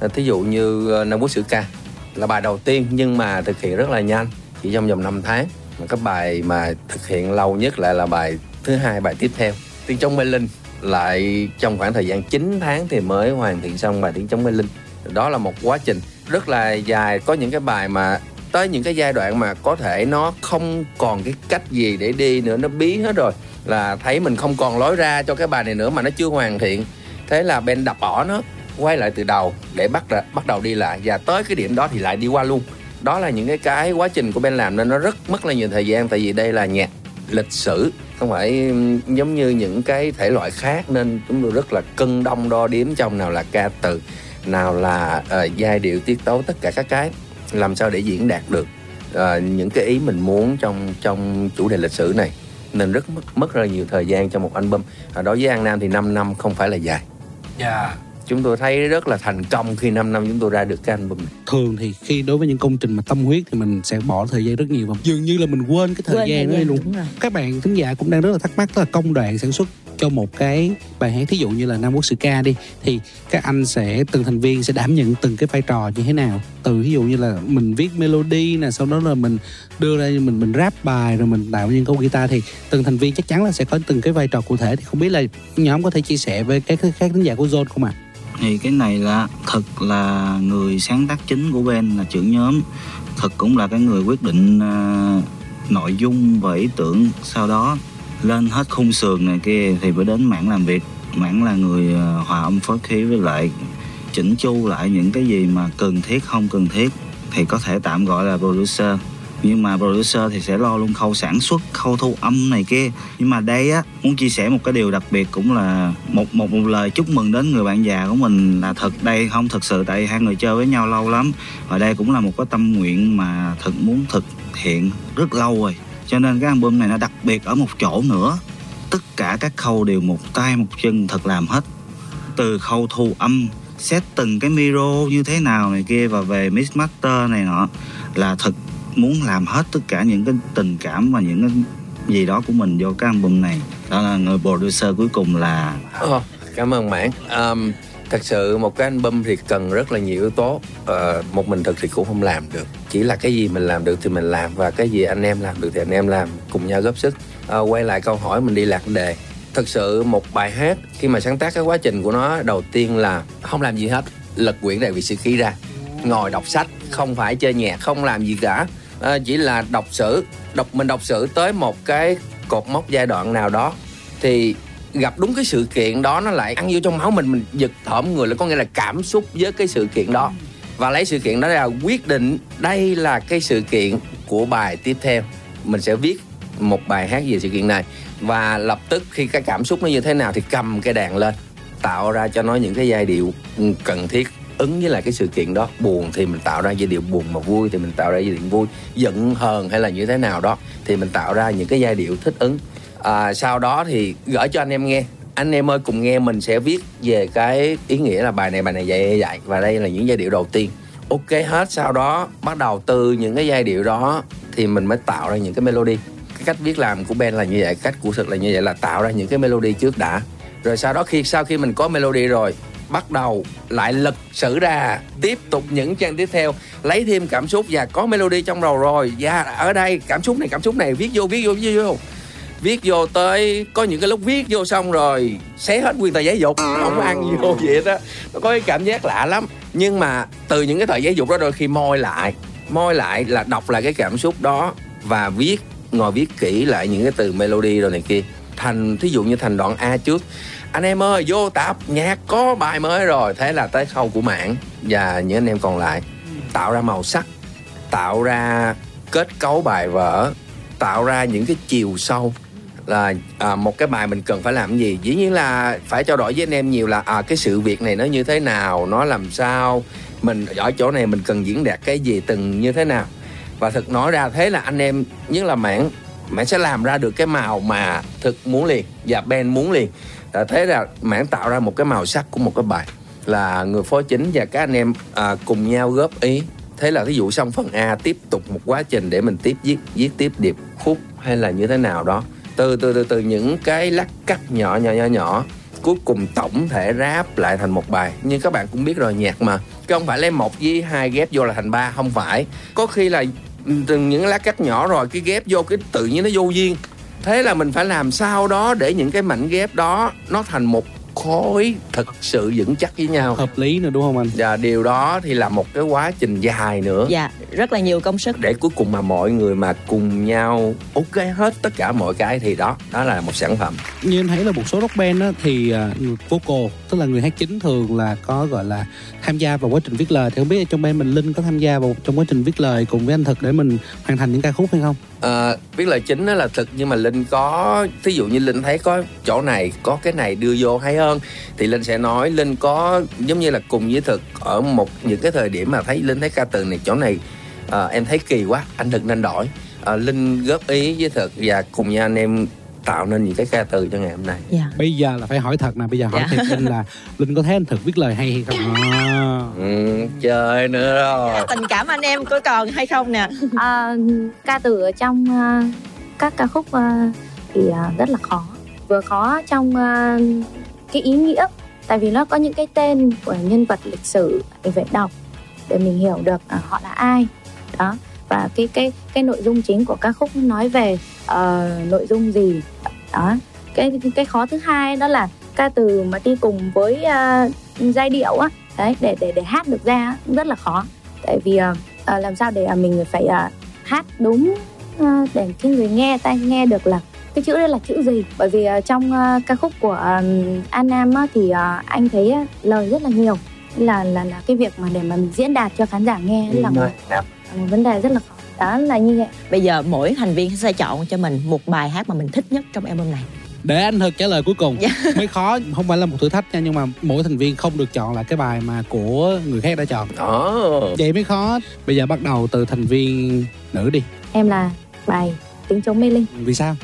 À, thí dụ như năm Nam Quốc Sử Ca là bài đầu tiên nhưng mà thực hiện rất là nhanh chỉ trong vòng 5 tháng. Mà cái bài mà thực hiện lâu nhất lại là bài thứ hai bài tiếp theo. Tiếng chống mê linh lại trong khoảng thời gian 9 tháng thì mới hoàn thiện xong bài tiếng chống mê linh. Đó là một quá trình rất là dài. Có những cái bài mà tới những cái giai đoạn mà có thể nó không còn cái cách gì để đi nữa, nó biến hết rồi. Là thấy mình không còn lối ra cho cái bài này nữa mà nó chưa hoàn thiện. Thế là Ben đập bỏ nó, quay lại từ đầu để bắt bắt đầu đi lại. Và tới cái điểm đó thì lại đi qua luôn. Đó là những cái cái quá trình của Ben làm nên nó rất mất là nhiều thời gian, tại vì đây là nhạc lịch sử, không phải giống như những cái thể loại khác nên chúng tôi rất là cân đong đo điếm trong nào là ca từ nào là uh, giai điệu tiết tấu tất cả các cái làm sao để diễn đạt được uh, những cái ý mình muốn trong trong chủ đề lịch sử này. Nên rất mất mất rất là nhiều thời gian cho một album. Uh, đối với An Nam thì 5 năm không phải là dài. Dạ. Yeah. chúng tôi thấy rất là thành công khi 5 năm chúng tôi ra được cái album này. thường thì khi đối với những công trình mà tâm huyết thì mình sẽ bỏ thời gian rất nhiều và dường như là mình quên cái thời quên gian đó luôn. các bạn thính giả cũng đang rất là thắc mắc là công đoạn sản xuất cho một cái bài hát thí dụ như là Nam Quốc Sự Ca đi thì các anh sẽ từng thành viên sẽ đảm nhận từng cái vai trò như thế nào từ ví dụ như là mình viết melody nè sau đó là mình đưa ra mình mình rap bài rồi mình tạo những câu guitar thì từng thành viên chắc chắn là sẽ có từng cái vai trò cụ thể thì không biết là nhóm có thể chia sẻ với các các khán giả của Zone không ạ? À? thì cái này là thật là người sáng tác chính của Ben là trưởng nhóm thật cũng là cái người quyết định uh, nội dung và ý tưởng sau đó lên hết khung sườn này kia thì mới đến mảng làm việc. Mảng là người ờ, hòa âm phối khí với lại chỉnh chu lại những cái gì mà cần thiết, không cần thiết thì có thể tạm gọi là producer. Nhưng mà producer thì sẽ lo luôn khâu sản xuất, khâu thu âm này kia. Nhưng mà đây á, muốn chia sẻ một cái điều đặc biệt cũng là một một một lời chúc mừng đến người bạn già của mình là thật đây, không thật sự, tại hai người chơi với nhau lâu lắm. Và đây cũng là một cái tâm nguyện mà thật, muốn thực hiện rất lâu rồi cho nên cái album này nó đặc biệt ở một chỗ nữa. Tất cả các khâu đều một tay một chân thật làm hết. Từ khâu thu âm xét từng cái micro như thế nào này kia và về mix master này nọ là thật muốn làm hết tất cả những cái tình cảm và những cái gì đó của mình vô cái album này. Đó là người producer cuối cùng là oh, cảm ơn bạn. Um, thật sự một cái album thì cần rất là nhiều yếu tố. À, một mình thực thì cũng không làm được. Chỉ là cái gì mình làm được thì mình làm và cái gì anh em làm được thì anh em làm cùng nhau góp sức. À, quay lại câu hỏi mình đi lạc đề. Thực sự một bài hát khi mà sáng tác cái quá trình của nó đầu tiên là không làm gì hết lật quyển đại vị sử ký ra. Ngồi đọc sách không phải chơi nhạc không làm gì cả. À, chỉ là đọc sử đọc mình đọc sử tới một cái cột mốc giai đoạn nào đó. Thì gặp đúng cái sự kiện đó, nó lại ăn vô trong máu mình mình giật thởm người là có nghĩa là cảm xúc với cái sự kiện đó. Và lấy sự kiện đó ra quyết định đây là cái sự kiện của bài tiếp theo. Mình sẽ viết một bài hát về sự kiện này. Và lập tức khi cái cảm xúc nó như thế nào thì cầm cái đàn lên, tạo ra cho nó những cái giai điệu cần thiết, ứng với lại cái sự kiện đó. Buồn thì mình tạo ra giai điệu buồn mà vui thì mình tạo ra giai điệu vui. Giận hờn hay là như thế nào đó thì mình tạo ra những cái giai điệu thích ứng à, sau đó thì gửi cho anh em nghe. Anh em ơi cùng nghe mình sẽ viết về cái ý nghĩa là bài này bài này vậy vậy và đây là những giai điệu đầu tiên. Ok hết. Sau đó bắt đầu từ những cái giai điệu đó thì mình mới tạo ra những cái melody. Cái cách viết làm của Ben là như vậy cách của thực là như vậy là tạo ra những cái melody trước đã. Rồi sau đó khi sau khi mình có melody rồi bắt đầu lại lật sử ra tiếp tục những trang tiếp theo lấy thêm cảm xúc và có melody trong đầu rồi. Và ở đây cảm xúc này cảm xúc này viết vô viết vô viết vô viết vô tới, có những cái lúc viết vô xong rồi, xé hết nguyên tờ giấy dục, không ăn vô vậy đó. Nó có cái cảm giác lạ lắm. Nhưng mà từ những cái tờ giấy dục đó đôi khi môi lại. Môi lại là đọc lại cái cảm xúc đó và viết, ngồi viết kỹ lại những cái từ melody rồi này kia. Thành, thí dụ như thành đoạn A trước. Anh em ơi, vô tập, nhạc có bài mới rồi. Thế là tới khâu của mảng và những anh em còn lại. Tạo ra màu sắc, tạo ra kết cấu bài vở, tạo ra những cái chiều sâu là à, một cái bài mình cần phải làm gì? Dĩ nhiên là phải trao đổi với anh em nhiều là à cái sự việc này nó như thế nào nó làm sao? Mình ở chỗ này mình cần diễn đạt cái gì từng như thế nào? Và thực nói ra thế là anh em nhất là mảng mảng sẽ làm ra được cái màu mà thực muốn liền và Ben muốn liền. À, thế là mảng tạo ra một cái màu sắc của một cái bài là người phối chính và các anh em à, cùng nhau góp ý. Thế là ví dụ xong phần A tiếp tục một quá trình để mình tiếp viết viết tiếp điệp khúc hay là như thế nào đó từ từ từ từ những cái lát cắt nhỏ nhỏ nhỏ nhỏ. Cuối cùng tổng thể ráp lại thành một bài. Nhưng các bạn cũng biết rồi, nhạc mà. Chứ không phải lấy một với hai ghép vô là thành ba, không phải. Có khi là từng những lá cắt nhỏ rồi, cái ghép vô cái tự nhiên nó vô duyên. Thế là mình phải làm sao đó để những cái mảnh ghép đó nó thành một khối thực sự vững chắc với nhau. Hợp lý nữa đúng không anh? Và điều đó thì là một cái quá trình dài nữa. Dạ rất là nhiều công sức. Để cuối cùng mà mọi người mà cùng nhau ok hết tất cả mọi cái thì đó đó là một sản phẩm. Như em thấy là một số rock band á, thì uh, vocal tức là người hát chính thường là có gọi là tham gia vào quá trình viết lời. Thì không biết trong band mình linh có tham gia vào trong quá trình viết lời cùng với anh thực để mình hoàn thành những ca khúc hay không à, biết lời chính đó là thực nhưng mà linh có thí dụ như linh thấy có chỗ này có cái này đưa vô hay hơn thì linh sẽ nói linh có giống như là cùng với thực ở một những cái thời điểm mà thấy linh thấy ca từ này chỗ này à, em thấy kỳ quá anh thực nên đổi. À, linh góp ý với thực và cùng nhau anh em tạo nên những cái ca từ cho ngày hôm nay. Yeah. bây giờ là phải hỏi thật nè bây giờ hỏi Dạ. thiệt linh là linh có thấy anh thực viết lời hay hay không? [laughs] À. ừ, chơi nữa rồi. Tình cảm anh em có còn hay không nè? À, ca từ ở trong à, các ca khúc à, thì à, rất là khó. Vừa khó trong à, cái ý nghĩa tại vì nó có những cái tên của nhân vật lịch sử mình phải đọc để mình hiểu được à, họ là ai. Đó và cái cái cái nội dung chính của ca khúc nói về ờ, nội dung gì. Đó. Cái cái khó thứ hai đó là ca từ mà đi cùng với à, giai điệu á đấy để để để hát được ra á, rất là khó. Tại vì à, làm sao để mình phải à, hát đúng à, để cái người nghe tai nghe được là cái chữ đây là chữ gì. Bởi vì à, trong à, ca khúc của à, An Nam á, thì à, anh thấy à, lời rất là nhiều. Là là là cái việc mà để mà mình diễn đạt cho khán giả nghe là một, là một vấn đề rất là khó. Đó là như vậy. Bây giờ mỗi thành viên sẽ chọn cho mình một bài hát mà mình thích nhất trong album này. Để anh thực trả lời cuối cùng. Dạ. [laughs] mới khó không phải là một thử thách nha nhưng mà mỗi thành viên không được chọn là cái bài mà của người khác đã chọn. Oh. vậy mới khó. Bây giờ bắt đầu từ thành viên nữ đi. Em là bài tiếng chống mê linh. Vì sao?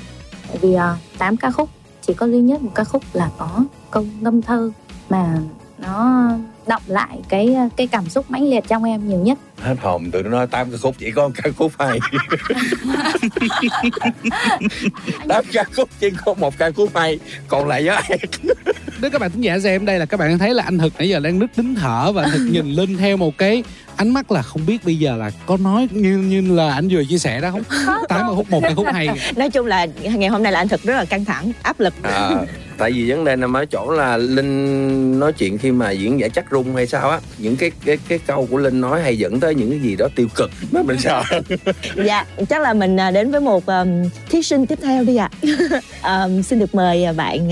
Tại vì tám ca khúc chỉ có duy nhất một ca khúc là có câu ngâm thơ mà nó động lại cái cái cảm xúc mãnh liệt trong em nhiều nhất. Hết hồn tụi nó nói tám ca khúc chỉ có một ca khúc hay. [laughs] Tám ca khúc chỉ có một ca khúc hay. Còn lại với ai nếu các bạn thính giả xem đây là các bạn thấy là anh thực nãy giờ đang nứt nín thở và anh thực nhìn linh theo một cái ánh mắt là không biết bây giờ là có nói như như là anh vừa chia sẻ đó không? Tám ca khúc một ca khúc hay. Nói chung là ngày hôm nay là anh thực rất là căng thẳng áp lực. À, tại vì vấn đề nằm ở chỗ là linh nói chuyện khi mà diễn giải chắc rung hay sao á những cái cái cái câu của linh nói hay dẫn tới những cái gì đó tiêu cực. Mà mình sợ. [laughs] Dạ chắc là mình à, đến với một um, thí sinh tiếp theo đi ạ. [laughs] Um, xin được mời à, bạn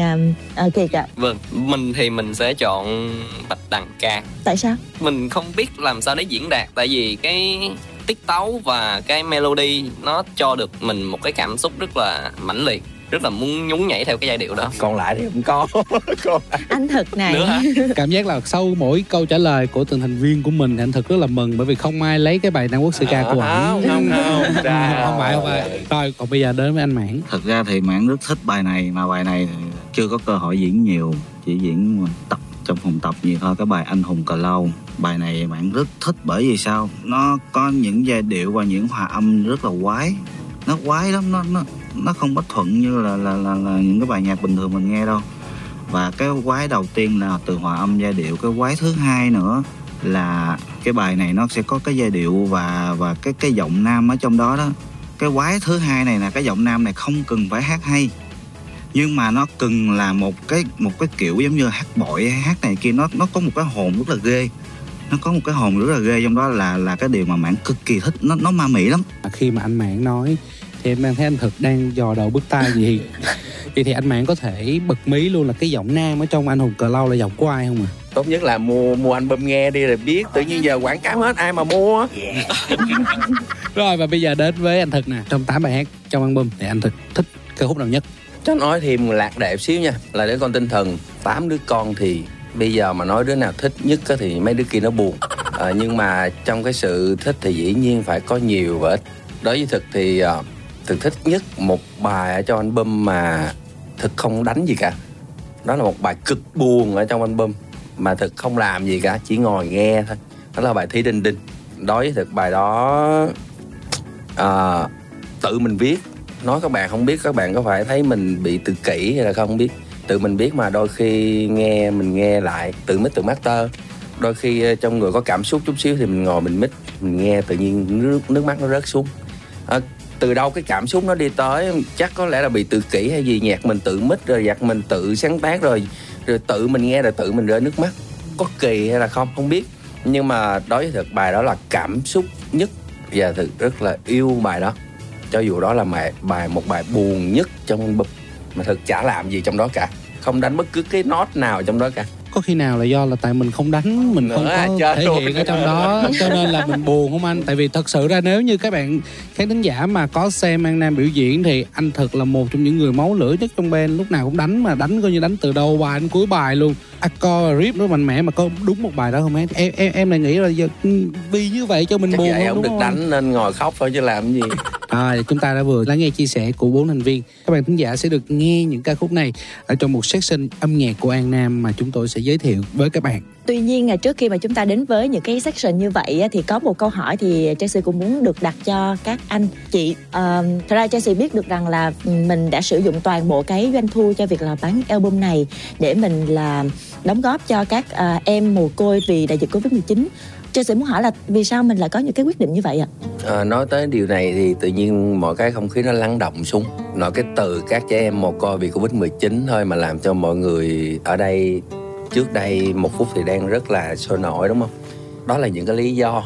um, kiệt ạ. Vâng, mình thì mình sẽ chọn Bạch Đằng ca tại sao? Mình không biết làm sao để diễn đạt Tại vì cái tiết tấu và cái melody Nó cho được mình một cái cảm xúc rất là mãnh liệt Rất là muốn nhún nhảy theo cái giai điệu đó. Còn lại thì không có. [laughs] Còn lại. Anh thực này. Nữa hả? [laughs] cảm giác là sau mỗi câu trả lời của từng thành viên của mình thì anh thực rất là mừng bởi vì không ai lấy cái bài Nam Quốc Sư ca của ảnh. không không. [laughs] Không không phải không phải. rồi còn bây giờ đến với anh mãn. Thật ra thì mãn rất thích bài này mà bài này chưa có cơ hội diễn nhiều chỉ diễn tập trong phòng tập nhiều thôi cái bài anh hùng cờ lâu. Bài này mãn rất thích bởi vì sao? Nó có những giai điệu và những hòa âm rất là quái. Nó quái lắm nó nó nó không bất thuận như là là, là là những cái bài nhạc bình thường mình nghe đâu. Và cái quái đầu tiên là từ hòa âm giai điệu cái quái thứ hai nữa là cái bài này nó sẽ có cái giai điệu và và cái cái giọng nam ở trong đó đó. Cái quái thứ hai này là cái giọng nam này không cần phải hát hay nhưng mà nó cần là một cái một cái kiểu giống như hát bội hay hát này kia nó nó có một cái hồn rất là ghê. Nó có một cái hồn rất là ghê trong đó là là cái điều mà mãn cực kỳ thích nó nó ma mị lắm. Khi mà anh mãn nói thì em đang thấy anh thực đang dò đầu bứt tai gì thì vậy thì anh mạng có thể bật mí luôn là cái giọng nam ở trong anh hùng cờ lâu là giọng của ai không à tốt nhất là mua mua album nghe đi rồi biết. Tự nhiên giờ quảng cáo hết ai mà mua? [laughs] Rồi và bây giờ đến với anh thực nè. Trong 8 bài hát trong album thì anh thực thích ca khúc nào nhất? Cho nói thêm lạc đẹp xíu nha. Là đứa con tinh thần. Tám đứa con thì bây giờ mà nói đứa nào thích nhất á thì mấy đứa kia nó buồn. À, nhưng mà trong cái sự thích thì dĩ nhiên phải có nhiều và ít. Đối với thực thì uh, thực thích nhất một bài ở trong album mà thực không đánh gì cả. Đó là một bài cực buồn ở trong album mà thực không làm gì cả chỉ ngồi nghe thôi. Đó là bài thi đinh đinh đối với thực bài đó à, tự mình viết. Nói các bạn không biết các bạn có phải thấy mình bị tự kỷ hay là không biết. Tự mình biết mà đôi khi nghe mình nghe lại tự mít tự master. Đôi khi ờ, trong người có cảm xúc chút xíu thì mình ngồi mình mít mình nghe tự nhiên nước nước mắt nó rớt xuống. À, từ đâu cái cảm xúc nó đi tới chắc có lẽ là bị tự kỷ hay gì nhạc mình tự mít rồi nhạc mình tự sáng tác rồi rồi tự mình nghe rồi tự mình rơi nước mắt. Có kỳ hay là không không biết. Nhưng mà đối với thực bài đó là cảm xúc nhất và thực rất là yêu bài đó. Cho dù đó là bài, bài một bài buồn nhất trong album mà thực chả làm gì trong đó cả. Không đánh bất cứ cái nốt nào trong đó cả có khi nào là do là tại mình không đánh mình không có thể hiện ở trong đó cho nên là mình buồn không anh? Tại vì thật sự ra nếu như các bạn khán thính giả mà có xem An Nam biểu diễn thì anh thật là một trong những người máu lửa nhất trong band lúc nào cũng đánh mà đánh coi như đánh từ đầu bài đến cuối bài luôn. Accord và rip nó mạnh mẽ mà có đúng một bài đó không em? Em em, em lại nghĩ là giờ, ừ, vì như vậy cho mình chắc buồn vậy không không được đánh nên ngồi khóc thôi chứ làm gì. [laughs] À, chúng ta đã vừa lắng nghe chia sẻ của bốn thành viên. Các bạn thính giả sẽ được nghe những ca khúc này ở trong một section âm nhạc của An Nam mà chúng tôi sẽ giới thiệu với các bạn. Tuy nhiên là trước khi mà chúng ta đến với những cái section như vậy á, thì có một câu hỏi thì Chelsea cũng muốn được đặt cho các anh chị. À, thật ra Chelsea biết được rằng là mình đã sử dụng toàn bộ cái doanh thu cho việc là bán album này để mình là đóng góp cho các à, em mồ côi vì đại dịch Covid 19 Chelsea muốn hỏi là vì sao mình lại có những cái quyết định như vậy ạ? à, nói tới điều này thì tự nhiên mọi cái không khí nó lắng động xuống nói cái từ các trẻ em mồ côi vì covid 19 thôi mà làm cho mọi người ở đây trước đây một phút thì đang rất là sôi nổi đúng không? Đó là những cái lý do.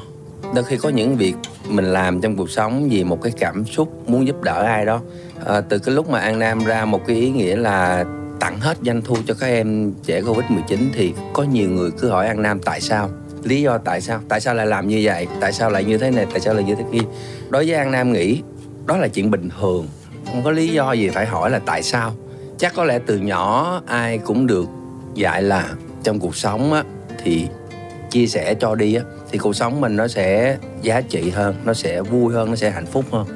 Đôi khi có những việc mình làm trong cuộc sống vì một cái cảm xúc muốn giúp đỡ ai đó. À, từ cái lúc mà an nam ra một cái ý nghĩa là tặng hết doanh thu cho các em trẻ covid 19 thì có nhiều người cứ hỏi an nam tại sao? Lý do tại sao? Tại sao lại làm như vậy? Tại sao lại như thế này? Tại sao lại như thế kia? Đối với an nam nghĩ đó là chuyện bình thường. Không có lý do gì phải hỏi là tại sao. Chắc có lẽ từ nhỏ ai cũng được dạy là trong cuộc sống á thì chia sẻ cho đi á thì cuộc sống mình nó sẽ giá trị hơn nó sẽ vui hơn nó sẽ hạnh phúc hơn.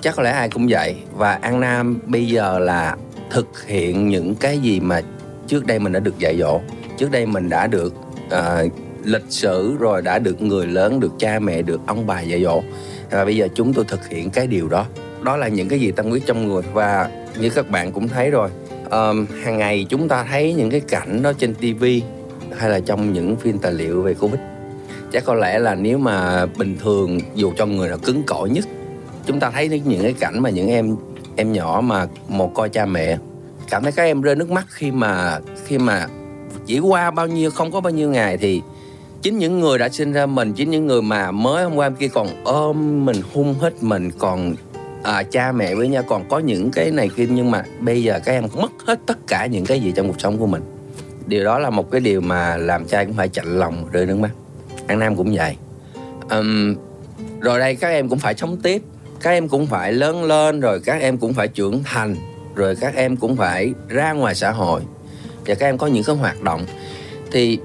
Chắc có lẽ ai cũng vậy. Và an nam bây giờ là thực hiện những cái gì mà trước đây mình đã được dạy dỗ. Trước đây mình đã được uh, lịch sử rồi đã được người lớn được cha mẹ được ông bà dạy dỗ. Và bây giờ chúng tôi thực hiện cái điều đó. Đó là những cái gì tâm quyết trong người. Và như các bạn cũng thấy rồi um, hàng ngày chúng ta thấy những cái cảnh đó trên TV hay là trong những phim tài liệu về covid. Chắc có lẽ là nếu mà bình thường dù cho người nào cứng cỏi nhất chúng ta thấy những cái cảnh mà những em em nhỏ mà một coi cha mẹ cảm thấy các em rơi nước mắt khi mà khi mà chỉ qua bao nhiêu không có bao nhiêu ngày thì chính những người đã sinh ra mình chính những người mà mới hôm qua kia còn ôm mình hung hết mình còn à, cha mẹ với nhau. Còn có những cái này kia nhưng mà bây giờ các em mất hết tất cả những cái gì trong cuộc sống của mình. Điều đó là một cái điều mà làm cha cũng phải chạnh lòng rơi nước mắt. An nam cũng vậy. Um, rồi đây các em cũng phải sống tiếp. Các em cũng phải lớn lên rồi các em cũng phải trưởng thành rồi các em cũng phải ra ngoài xã hội. Và các em có những cái hoạt động. Thì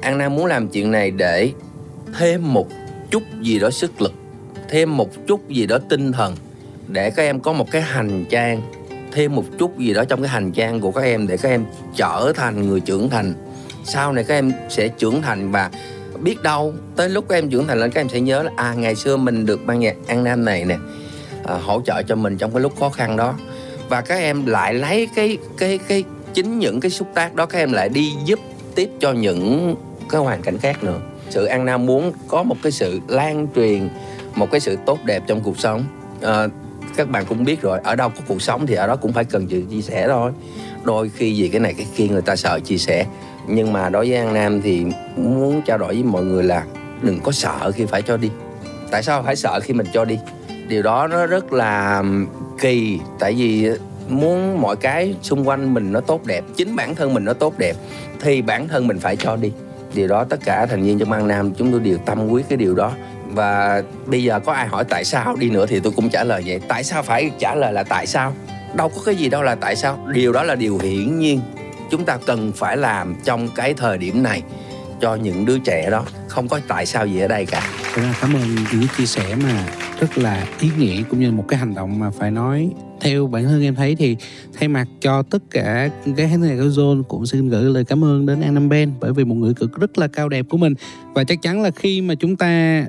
An Nam muốn làm chuyện này để thêm một chút gì đó sức lực thêm một chút gì đó tinh thần để các em có một cái hành trang thêm một chút gì đó trong cái hành trang của các em để các em trở thành người trưởng thành. Sau này các em sẽ trưởng thành và biết đâu tới lúc các em trưởng thành lên các em sẽ nhớ là à ngày xưa mình được ban nhạc An Nam này nè à, hỗ trợ cho mình trong cái lúc khó khăn đó. Và các em lại lấy cái cái cái chính những cái xúc tác đó các em lại đi giúp tiếp cho những cái hoàn cảnh khác nữa. Sự an nam muốn có một cái sự lan truyền một cái sự tốt đẹp trong cuộc sống. À, các bạn cũng biết rồi, ở đâu có cuộc sống thì ở đó cũng phải cần sự chia sẻ thôi. Đôi khi vì cái này cái kia người ta sợ chia sẻ, nhưng mà đối với an nam thì muốn trao đổi với mọi người là đừng có sợ khi phải cho đi. Tại sao phải sợ khi mình cho đi? Điều đó nó rất là kỳ, tại vì muốn mọi cái xung quanh mình nó tốt đẹp, chính bản thân mình nó tốt đẹp, thì bản thân mình phải cho đi. Điều đó tất cả thành viên trong ban nam chúng tôi đều tâm quyết cái điều đó và bây giờ có ai hỏi tại sao đi nữa thì tôi cũng trả lời vậy. Tại sao phải trả lời là tại sao? Đâu có cái gì đâu là tại sao. Điều đó là điều hiển nhiên. Chúng ta cần phải làm trong cái thời điểm này cho những đứa trẻ đó. Không có tại sao gì ở đây cả. Thật ra cảm ơn những chia sẻ mà rất là ý nghĩa cũng như một cái hành động mà phải nói. Theo bản thân em thấy thì thay mặt cho tất cả cái khán giả của Zone cũng xin gửi lời cảm ơn đến annam Ben bởi vì một người cực rất là cao đẹp của mình. Và chắc chắn là khi mà chúng ta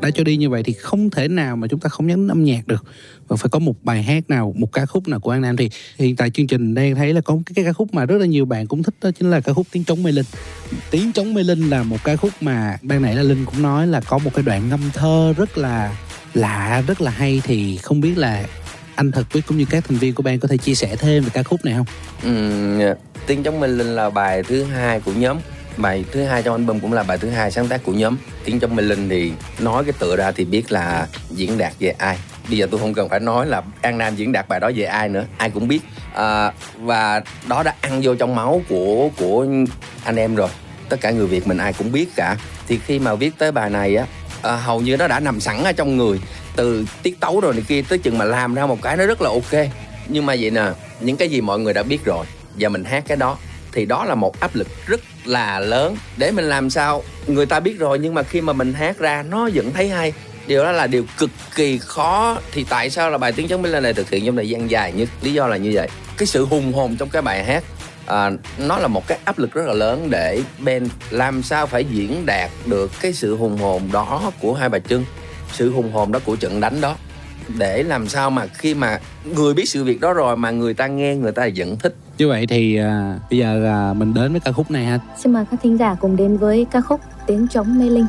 đã cho đi như vậy thì không thể nào mà chúng ta không nhấn âm nhạc được. Và phải có một bài hát nào một ca khúc nào của An Nam. Thì hiện tại chương trình đang thấy là có cái, cái ca khúc mà rất là nhiều bạn cũng thích đó chính là ca khúc tiếng trống mê linh. Tiếng trống mê linh là một ca khúc mà ban nãy là linh cũng nói là có một cái đoạn ngâm thơ rất là lạ rất là hay. Thì không biết là anh thật quyết cũng như các thành viên của ban có thể chia sẻ thêm về ca khúc này không? Ừ, dạ. tiếng chống mê linh là bài thứ hai của nhóm bài thứ hai trong album cũng là bài thứ hai sáng tác của nhóm. Tiếng trong mê linh thì nói cái tựa ra thì biết là diễn đạt về ai. Bây giờ tôi không cần phải nói là an nam diễn đạt bài đó về ai nữa ai cũng biết. À, và đó đã ăn vô trong máu của của anh em rồi. Tất cả người việt mình ai cũng biết cả. Thì khi mà viết tới bài này á à, hầu như nó đã nằm sẵn ở trong người. Từ tiết tấu rồi này kia tới chừng mà làm ra một cái nó rất là ok. Nhưng mà vậy nè những cái gì mọi người đã biết rồi và mình hát cái đó thì đó là một áp lực rất là lớn. Để mình làm sao? Người ta biết rồi nhưng mà khi mà mình hát ra nó vẫn thấy hay. Điều đó là điều cực kỳ khó. Thì tại sao là bài tiếng chống lên này thực hiện trong thời gian dài nhất? Lý do là như vậy. Cái sự hùng hồn trong cái bài hát à, nó là một cái áp lực rất là lớn để Ben làm sao phải diễn đạt được cái sự hùng hồn đó của hai bà Trưng sự hùng hồn đó của trận đánh đó để làm sao mà khi mà người biết sự việc đó rồi mà người ta nghe người ta vẫn thích như vậy thì à, bây giờ à, mình đến với ca khúc này ha Xin mời các thính giả cùng đến với ca khúc Tiếng trống mê linh.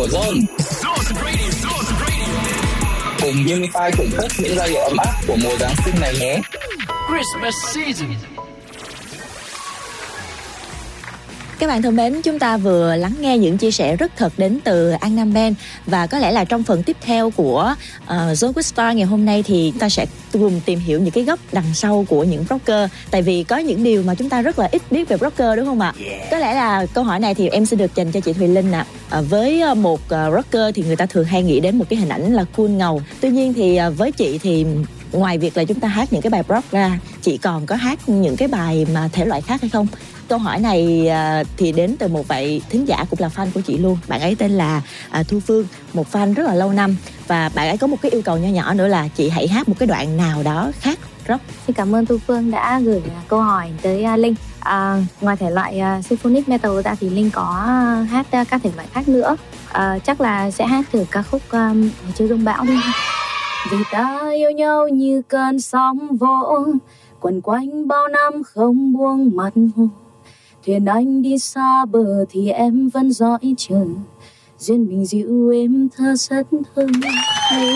Của Zone. Cùng Unify thưởng thức những giai điệu ấm áp của mùa Giáng sinh này nhé. Christmas season. Các bạn thân mến, chúng ta vừa lắng nghe những chia sẻ rất thật đến từ An Nam Ben và có lẽ là trong phần tiếp theo của uh, Zone With Star ngày hôm nay thì ta sẽ cùng tìm hiểu những cái góc đằng sau của những rocker tại vì có những điều mà chúng ta rất là ít biết về rocker đúng không ạ? Có lẽ là câu hỏi này thì em sẽ được dành cho chị Thùy Linh ạ. À, với ờ, một uh, rocker thì người ta thường hay nghĩ đến một cái hình ảnh là cool ngầu. Tuy nhiên thì uh, với chị thì ngoài việc là chúng ta hát những cái bài rock ra, chị còn có hát những cái bài mà thể loại khác hay không? câu hỏi này à, thì đến từ một vị thính giả cũng là fan của chị luôn bạn ấy tên là à, thu phương một fan rất là lâu năm và bạn ấy có một cái yêu cầu nho nhỏ nữa là chị hãy hát một cái đoạn nào đó khác rock Xin cảm ơn Thu Phương đã gửi à, câu hỏi tới Linh. À, ngoài thể loại uh, symphonic metal ra thì Linh có hát uh, các thể loại khác nữa. uh, chắc là sẽ hát thử ca khúc à, chưa rông bão đi. Vì ta yêu nhau như cơn sóng vỗ quẩn quanh bao năm không buông mặt hồ thuyền anh đi xa bờ thì em vẫn dõi chờ duyên mình dịu êm thơ rất hay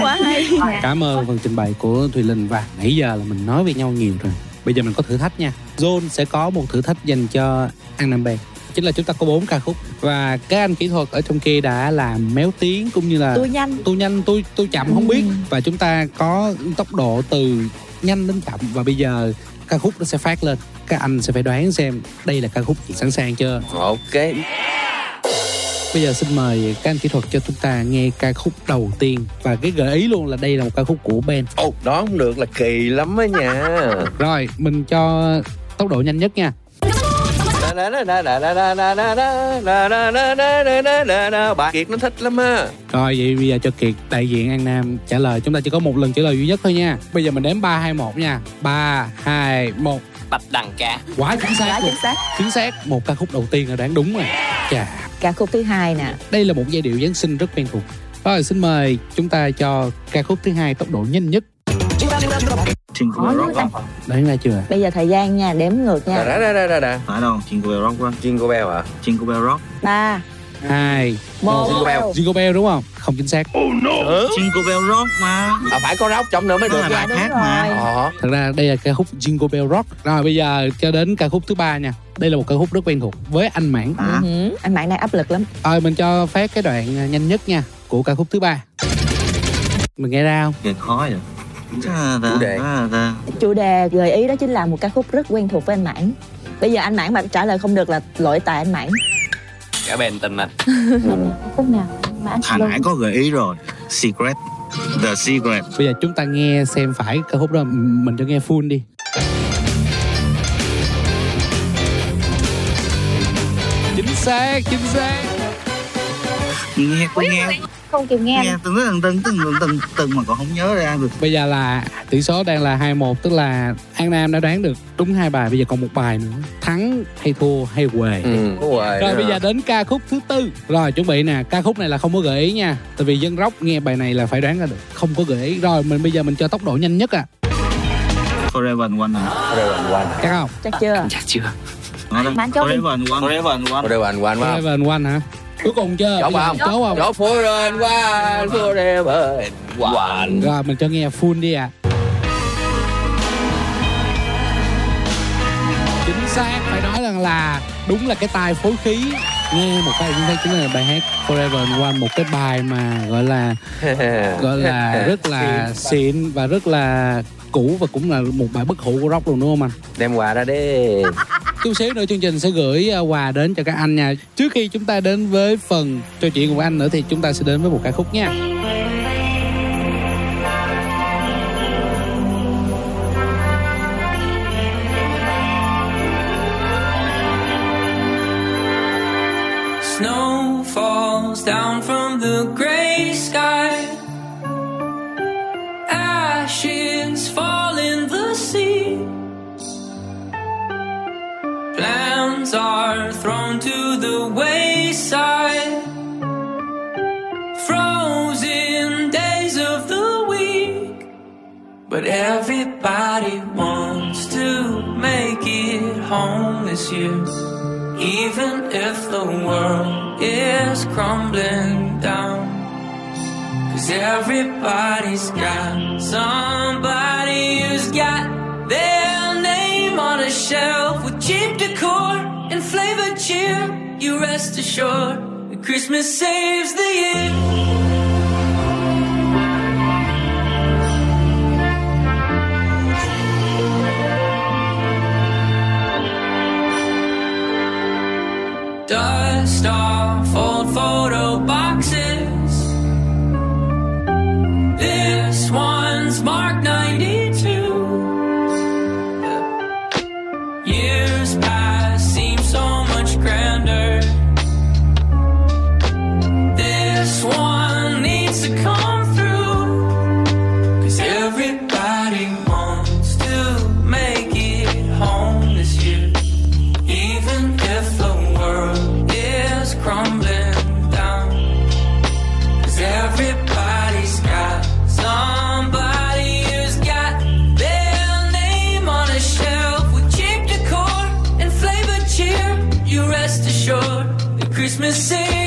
quá hay Cảm ơn phần trình bày của Thùy Linh và nãy giờ là mình nói với nhau nhiều rồi. Bây giờ mình có thử thách nha. Zone sẽ có một thử thách dành cho An Nam Band. Chính là chúng ta có 4 ca khúc. Và các anh kỹ thuật ở trong kia đã làm méo tiếng cũng như là tôi nhanh. Tôi nhanh tôi tôi chậm không biết. Và chúng ta có tốc độ từ nhanh đến chậm. Và bây giờ ca khúc nó sẽ phát lên. Các anh sẽ phải đoán xem đây là ca khúc gì sẵn sàng chưa? Ok. Bây giờ xin mời các anh kỹ thuật cho chúng ta nghe ca khúc đầu tiên. Và cái gợi ý luôn là đây là một ca khúc của Ben. Ồ đó không được là kỳ lắm á nha. Rồi mình cho tốc độ nhanh nhất nha bà kiệt nó thích lắm á. Rồi vậy bây giờ cho Kiệt đại diện An Nam trả lời. Chúng ta chỉ có một lần trả lời duy nhất thôi nha. Bây giờ mình đếm 3, 2, 1 nha. 3, 2, 1 Bạch đằng ca Quá chính xác Quá chính xác. Chính xác. Một ca khúc đầu tiên là đoán đúng rồi. Chà. Ca khúc thứ hai nè. Đây là một giai điệu Giáng sinh rất quen thuộc. Rồi xin mời chúng ta cho ca khúc thứ hai tốc độ nhanh nhất Đoán ra chưa bây giờ thời gian nha đếm ngược nha Đà, đà, đà, đà, đà. Phải đâu, Jingle Bell Rock quá. Jingle Bell à? Jingle Bell Rock. ba hai Một. Jingle Bell. Jingle Bell đúng không? Không chính xác Jingle Bell Rock mà. À, phải có rock trong nữa mới Đó được là bài rồi. mà. Ờ. Thật ra đây là ca khúc Jingle Bell Rock Rồi bây giờ cho đến ca khúc thứ ba nha Đây là một ca khúc rất quen thuộc với anh Mãn À, Ừ, anh bạn đang áp lực lắm Rồi mình cho phát cái đoạn à, nhanh nhất nha Của ca khúc thứ ba Mình nghe ra không? nghe khó vậy. Chủ đề. chủ đề gợi ý đó chính là một ca khúc rất quen thuộc với anh mãn bây giờ anh mãn mà trả lời không được là lỗi tại anh mãn cả bền tình mạch [laughs] khúc nào mà Hồi nãy có gợi ý rồi. Secret. The Secret. Bây giờ chúng ta nghe xem phải ca khúc đó Mình cho nghe full đi Chính xác, chính xác Nghe, tôi nghe. Không kịp nghe Nghe từng từng từng từng từng từng từng mà còn không nhớ ra được. Bây giờ là tỷ số đang là 2-1 Tức là An Nam đã đoán được đúng hai bài Bây giờ còn một bài nữa Thắng hay thua hay què Ừ, Rồi nữa bây giờ đến ca khúc thứ tư Rồi chuẩn bị nè Ca khúc này là không có gợi ý nha Tại vì dân rock nghe bài này là phải đoán ra được Không có gợi ý Rồi mình bây giờ mình cho tốc độ nhanh nhất à Forever and One? Forever and One. Chắc không? chắc chưa chắc chưa. Forever and One. Forever and One. Forever and One hả? Cuối cùng chưa? Giờ không? Chốt không? Forever and One. Forever One. Rồi mình cho nghe full đi ạ. Chính xác phải nói rằng là đúng là cái tai phối khí nghe một cái chính xác chính là bài hát Forever and One một cái bài mà gọi là [laughs] gọi là rất là xịn và rất là cũ và cũng là một bài bất hủ của rock luôn đúng không anh? Đem quà ra đi. [laughs] Chút xíu nữa chương trình sẽ gửi uh, quà đến cho các anh nha. Trước khi chúng ta đến với phần trò chuyện cùng anh nữa thì chúng ta sẽ đến với một ca khúc nha. Fall in the sea. Plans are thrown to the wayside. Frozen days of the week. But everybody wants to make it home this year. Even if the world is crumbling down. Cause everybody's got somebody who's got their name on a shelf with cheap decor and flavored cheer. You rest assured that Christmas saves the year. Dust off old photo boxes. Christmas saves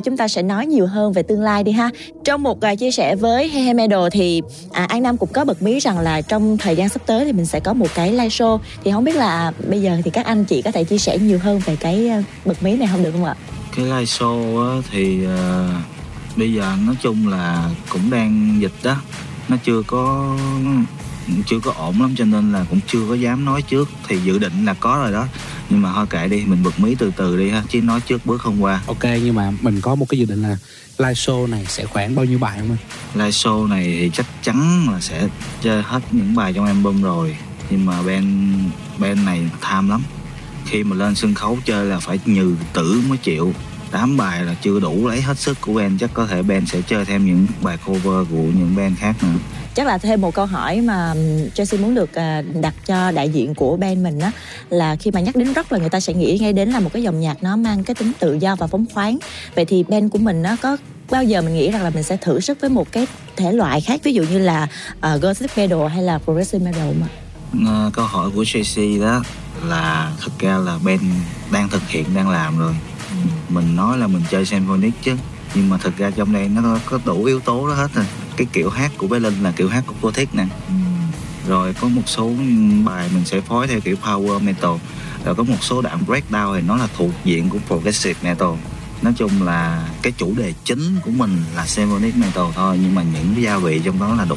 chúng ta sẽ nói nhiều hơn về tương lai đi ha. Trong một uh, chia sẻ với Hehe Medal thì à, An Nam cũng có bật mí rằng là trong thời gian sắp tới thì mình sẽ có một cái live show. Thì không biết là à, bây giờ thì các anh chị có thể chia sẻ nhiều hơn về cái uh, bật mí này không được không ạ? cái live show á, thì uh, bây giờ nói chung là cũng đang dịch đó nó chưa có chưa có ổn lắm cho nên là cũng chưa có dám nói trước. Thì dự định là có rồi đó. Nhưng mà thôi kệ đi mình bật mí từ từ đi ha chứ nói trước bước không qua. Ok nhưng mà mình có một cái dự định là live show này sẽ khoảng bao nhiêu bài không anh? Live show này thì chắc chắn là sẽ chơi hết những bài trong album rồi. Nhưng mà band band này tham lắm. Khi mà lên sân khấu chơi là phải nhừ tử mới chịu. Tám bài là chưa đủ lấy hết sức của band. Chắc có thể band sẽ chơi thêm những bài cover của những band khác nữa Chắc là thêm một câu hỏi mà Tracy muốn được à, đặt cho đại diện của band mình á là khi mà nhắc đến rock là người ta sẽ nghĩ ngay đến là một cái dòng nhạc nó mang cái tính tự do và phóng khoáng. Vậy thì band của mình nó có bao giờ mình nghĩ rằng là mình sẽ thử sức với một cái thể loại khác ví dụ như là uh, gothic metal hay là progressive metal ạ? Ờ, câu hỏi của Tracy đó là thật ra là band đang thực hiện đang làm rồi mình nói là mình chơi symphonic chứ nhưng mà thực ra trong đây nó có, có đủ yếu tố đó hết rồi. Cái kiểu hát của bé linh là kiểu hát của gothic nè. Rồi có một số bài mình sẽ phối theo kiểu power metal. Rồi có một số đoạn breakdown thì nó là thuộc diện của progressive metal nói chung là cái chủ đề chính của mình là symphonic metal thôi nhưng mà những cái gia vị trong đó là đủ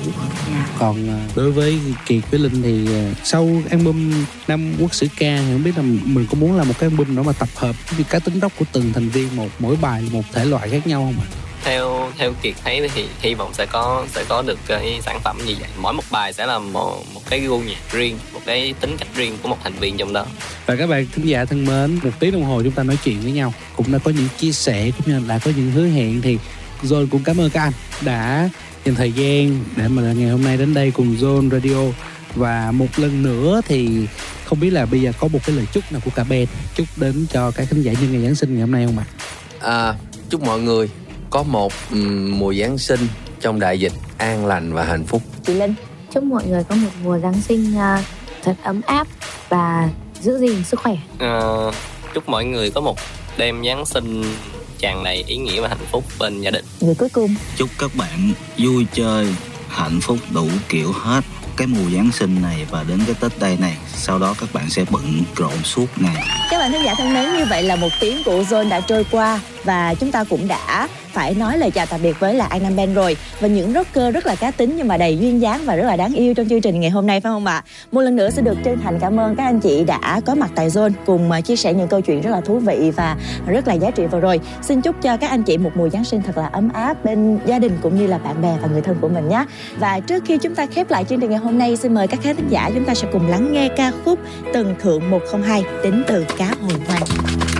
còn à, đối với kiệt với linh thì à, sau album năm quốc sử ca thì không biết là mình có muốn làm một cái album đó mà tập hợp cái cá tính rock của từng thành viên một mỗi bài một thể loại khác nhau không ạ theo theo kiệt thấy thì hy vọng sẽ có sẽ có được cái sản phẩm như vậy. Mỗi một bài sẽ là một một cái gu nhạc riêng một cái tính cách riêng của một thành viên trong đó. Và các bạn thính giả thân mến một tiếng đồng hồ chúng ta nói chuyện với nhau. Cũng đã có những chia sẻ cũng như là đã có những hứa hẹn thì John cũng cảm ơn các anh đã dành thời gian để mà ngày hôm nay đến đây cùng John Radio. Và một lần nữa thì không biết là bây giờ có một cái lời chúc nào của cả band. Chúc đến cho các khán giả nhân ngày Giáng sinh ngày hôm nay không ạ? à, chúc mọi người có một um, mùa giáng sinh trong đại dịch an lành và hạnh phúc. Chị linh chúc mọi người có một mùa giáng sinh uh, thật ấm áp và giữ gìn sức khỏe. À, chúc mọi người có một đêm giáng sinh tràn đầy ý nghĩa và hạnh phúc bên gia đình. Người cuối cùng. Chúc các bạn vui chơi hạnh phúc đủ kiểu hết cái mùa Giáng sinh này và đến cái Tết đây này. Sau đó các bạn sẽ bận rộn suốt ngày. Các bạn khán giả thân mến như vậy là một tiếng của Zone đã trôi qua và chúng ta cũng đã phải nói lời chào tạm biệt với là An Nam Ben rồi và những rocker rất là cá tính nhưng mà đầy duyên dáng và rất là đáng yêu trong chương trình ngày hôm nay, phải không ạ? Một lần nữa sẽ được chân thành cảm ơn các anh chị đã có mặt tại Zone cùng à, chia sẻ những câu chuyện rất là thú vị và rất là giá trị vừa rồi. Xin chúc cho các anh chị một mùa Giáng sinh thật là ấm áp bên gia đình cũng như là bạn bè và người thân của mình nhé. Và trước khi chúng ta khép lại chương trình ngày hôm nay, xin mời các khán giả chúng ta sẽ cùng lắng nghe ca khúc Tầng Thượng 102 đến từ Cá Hồi Hoang.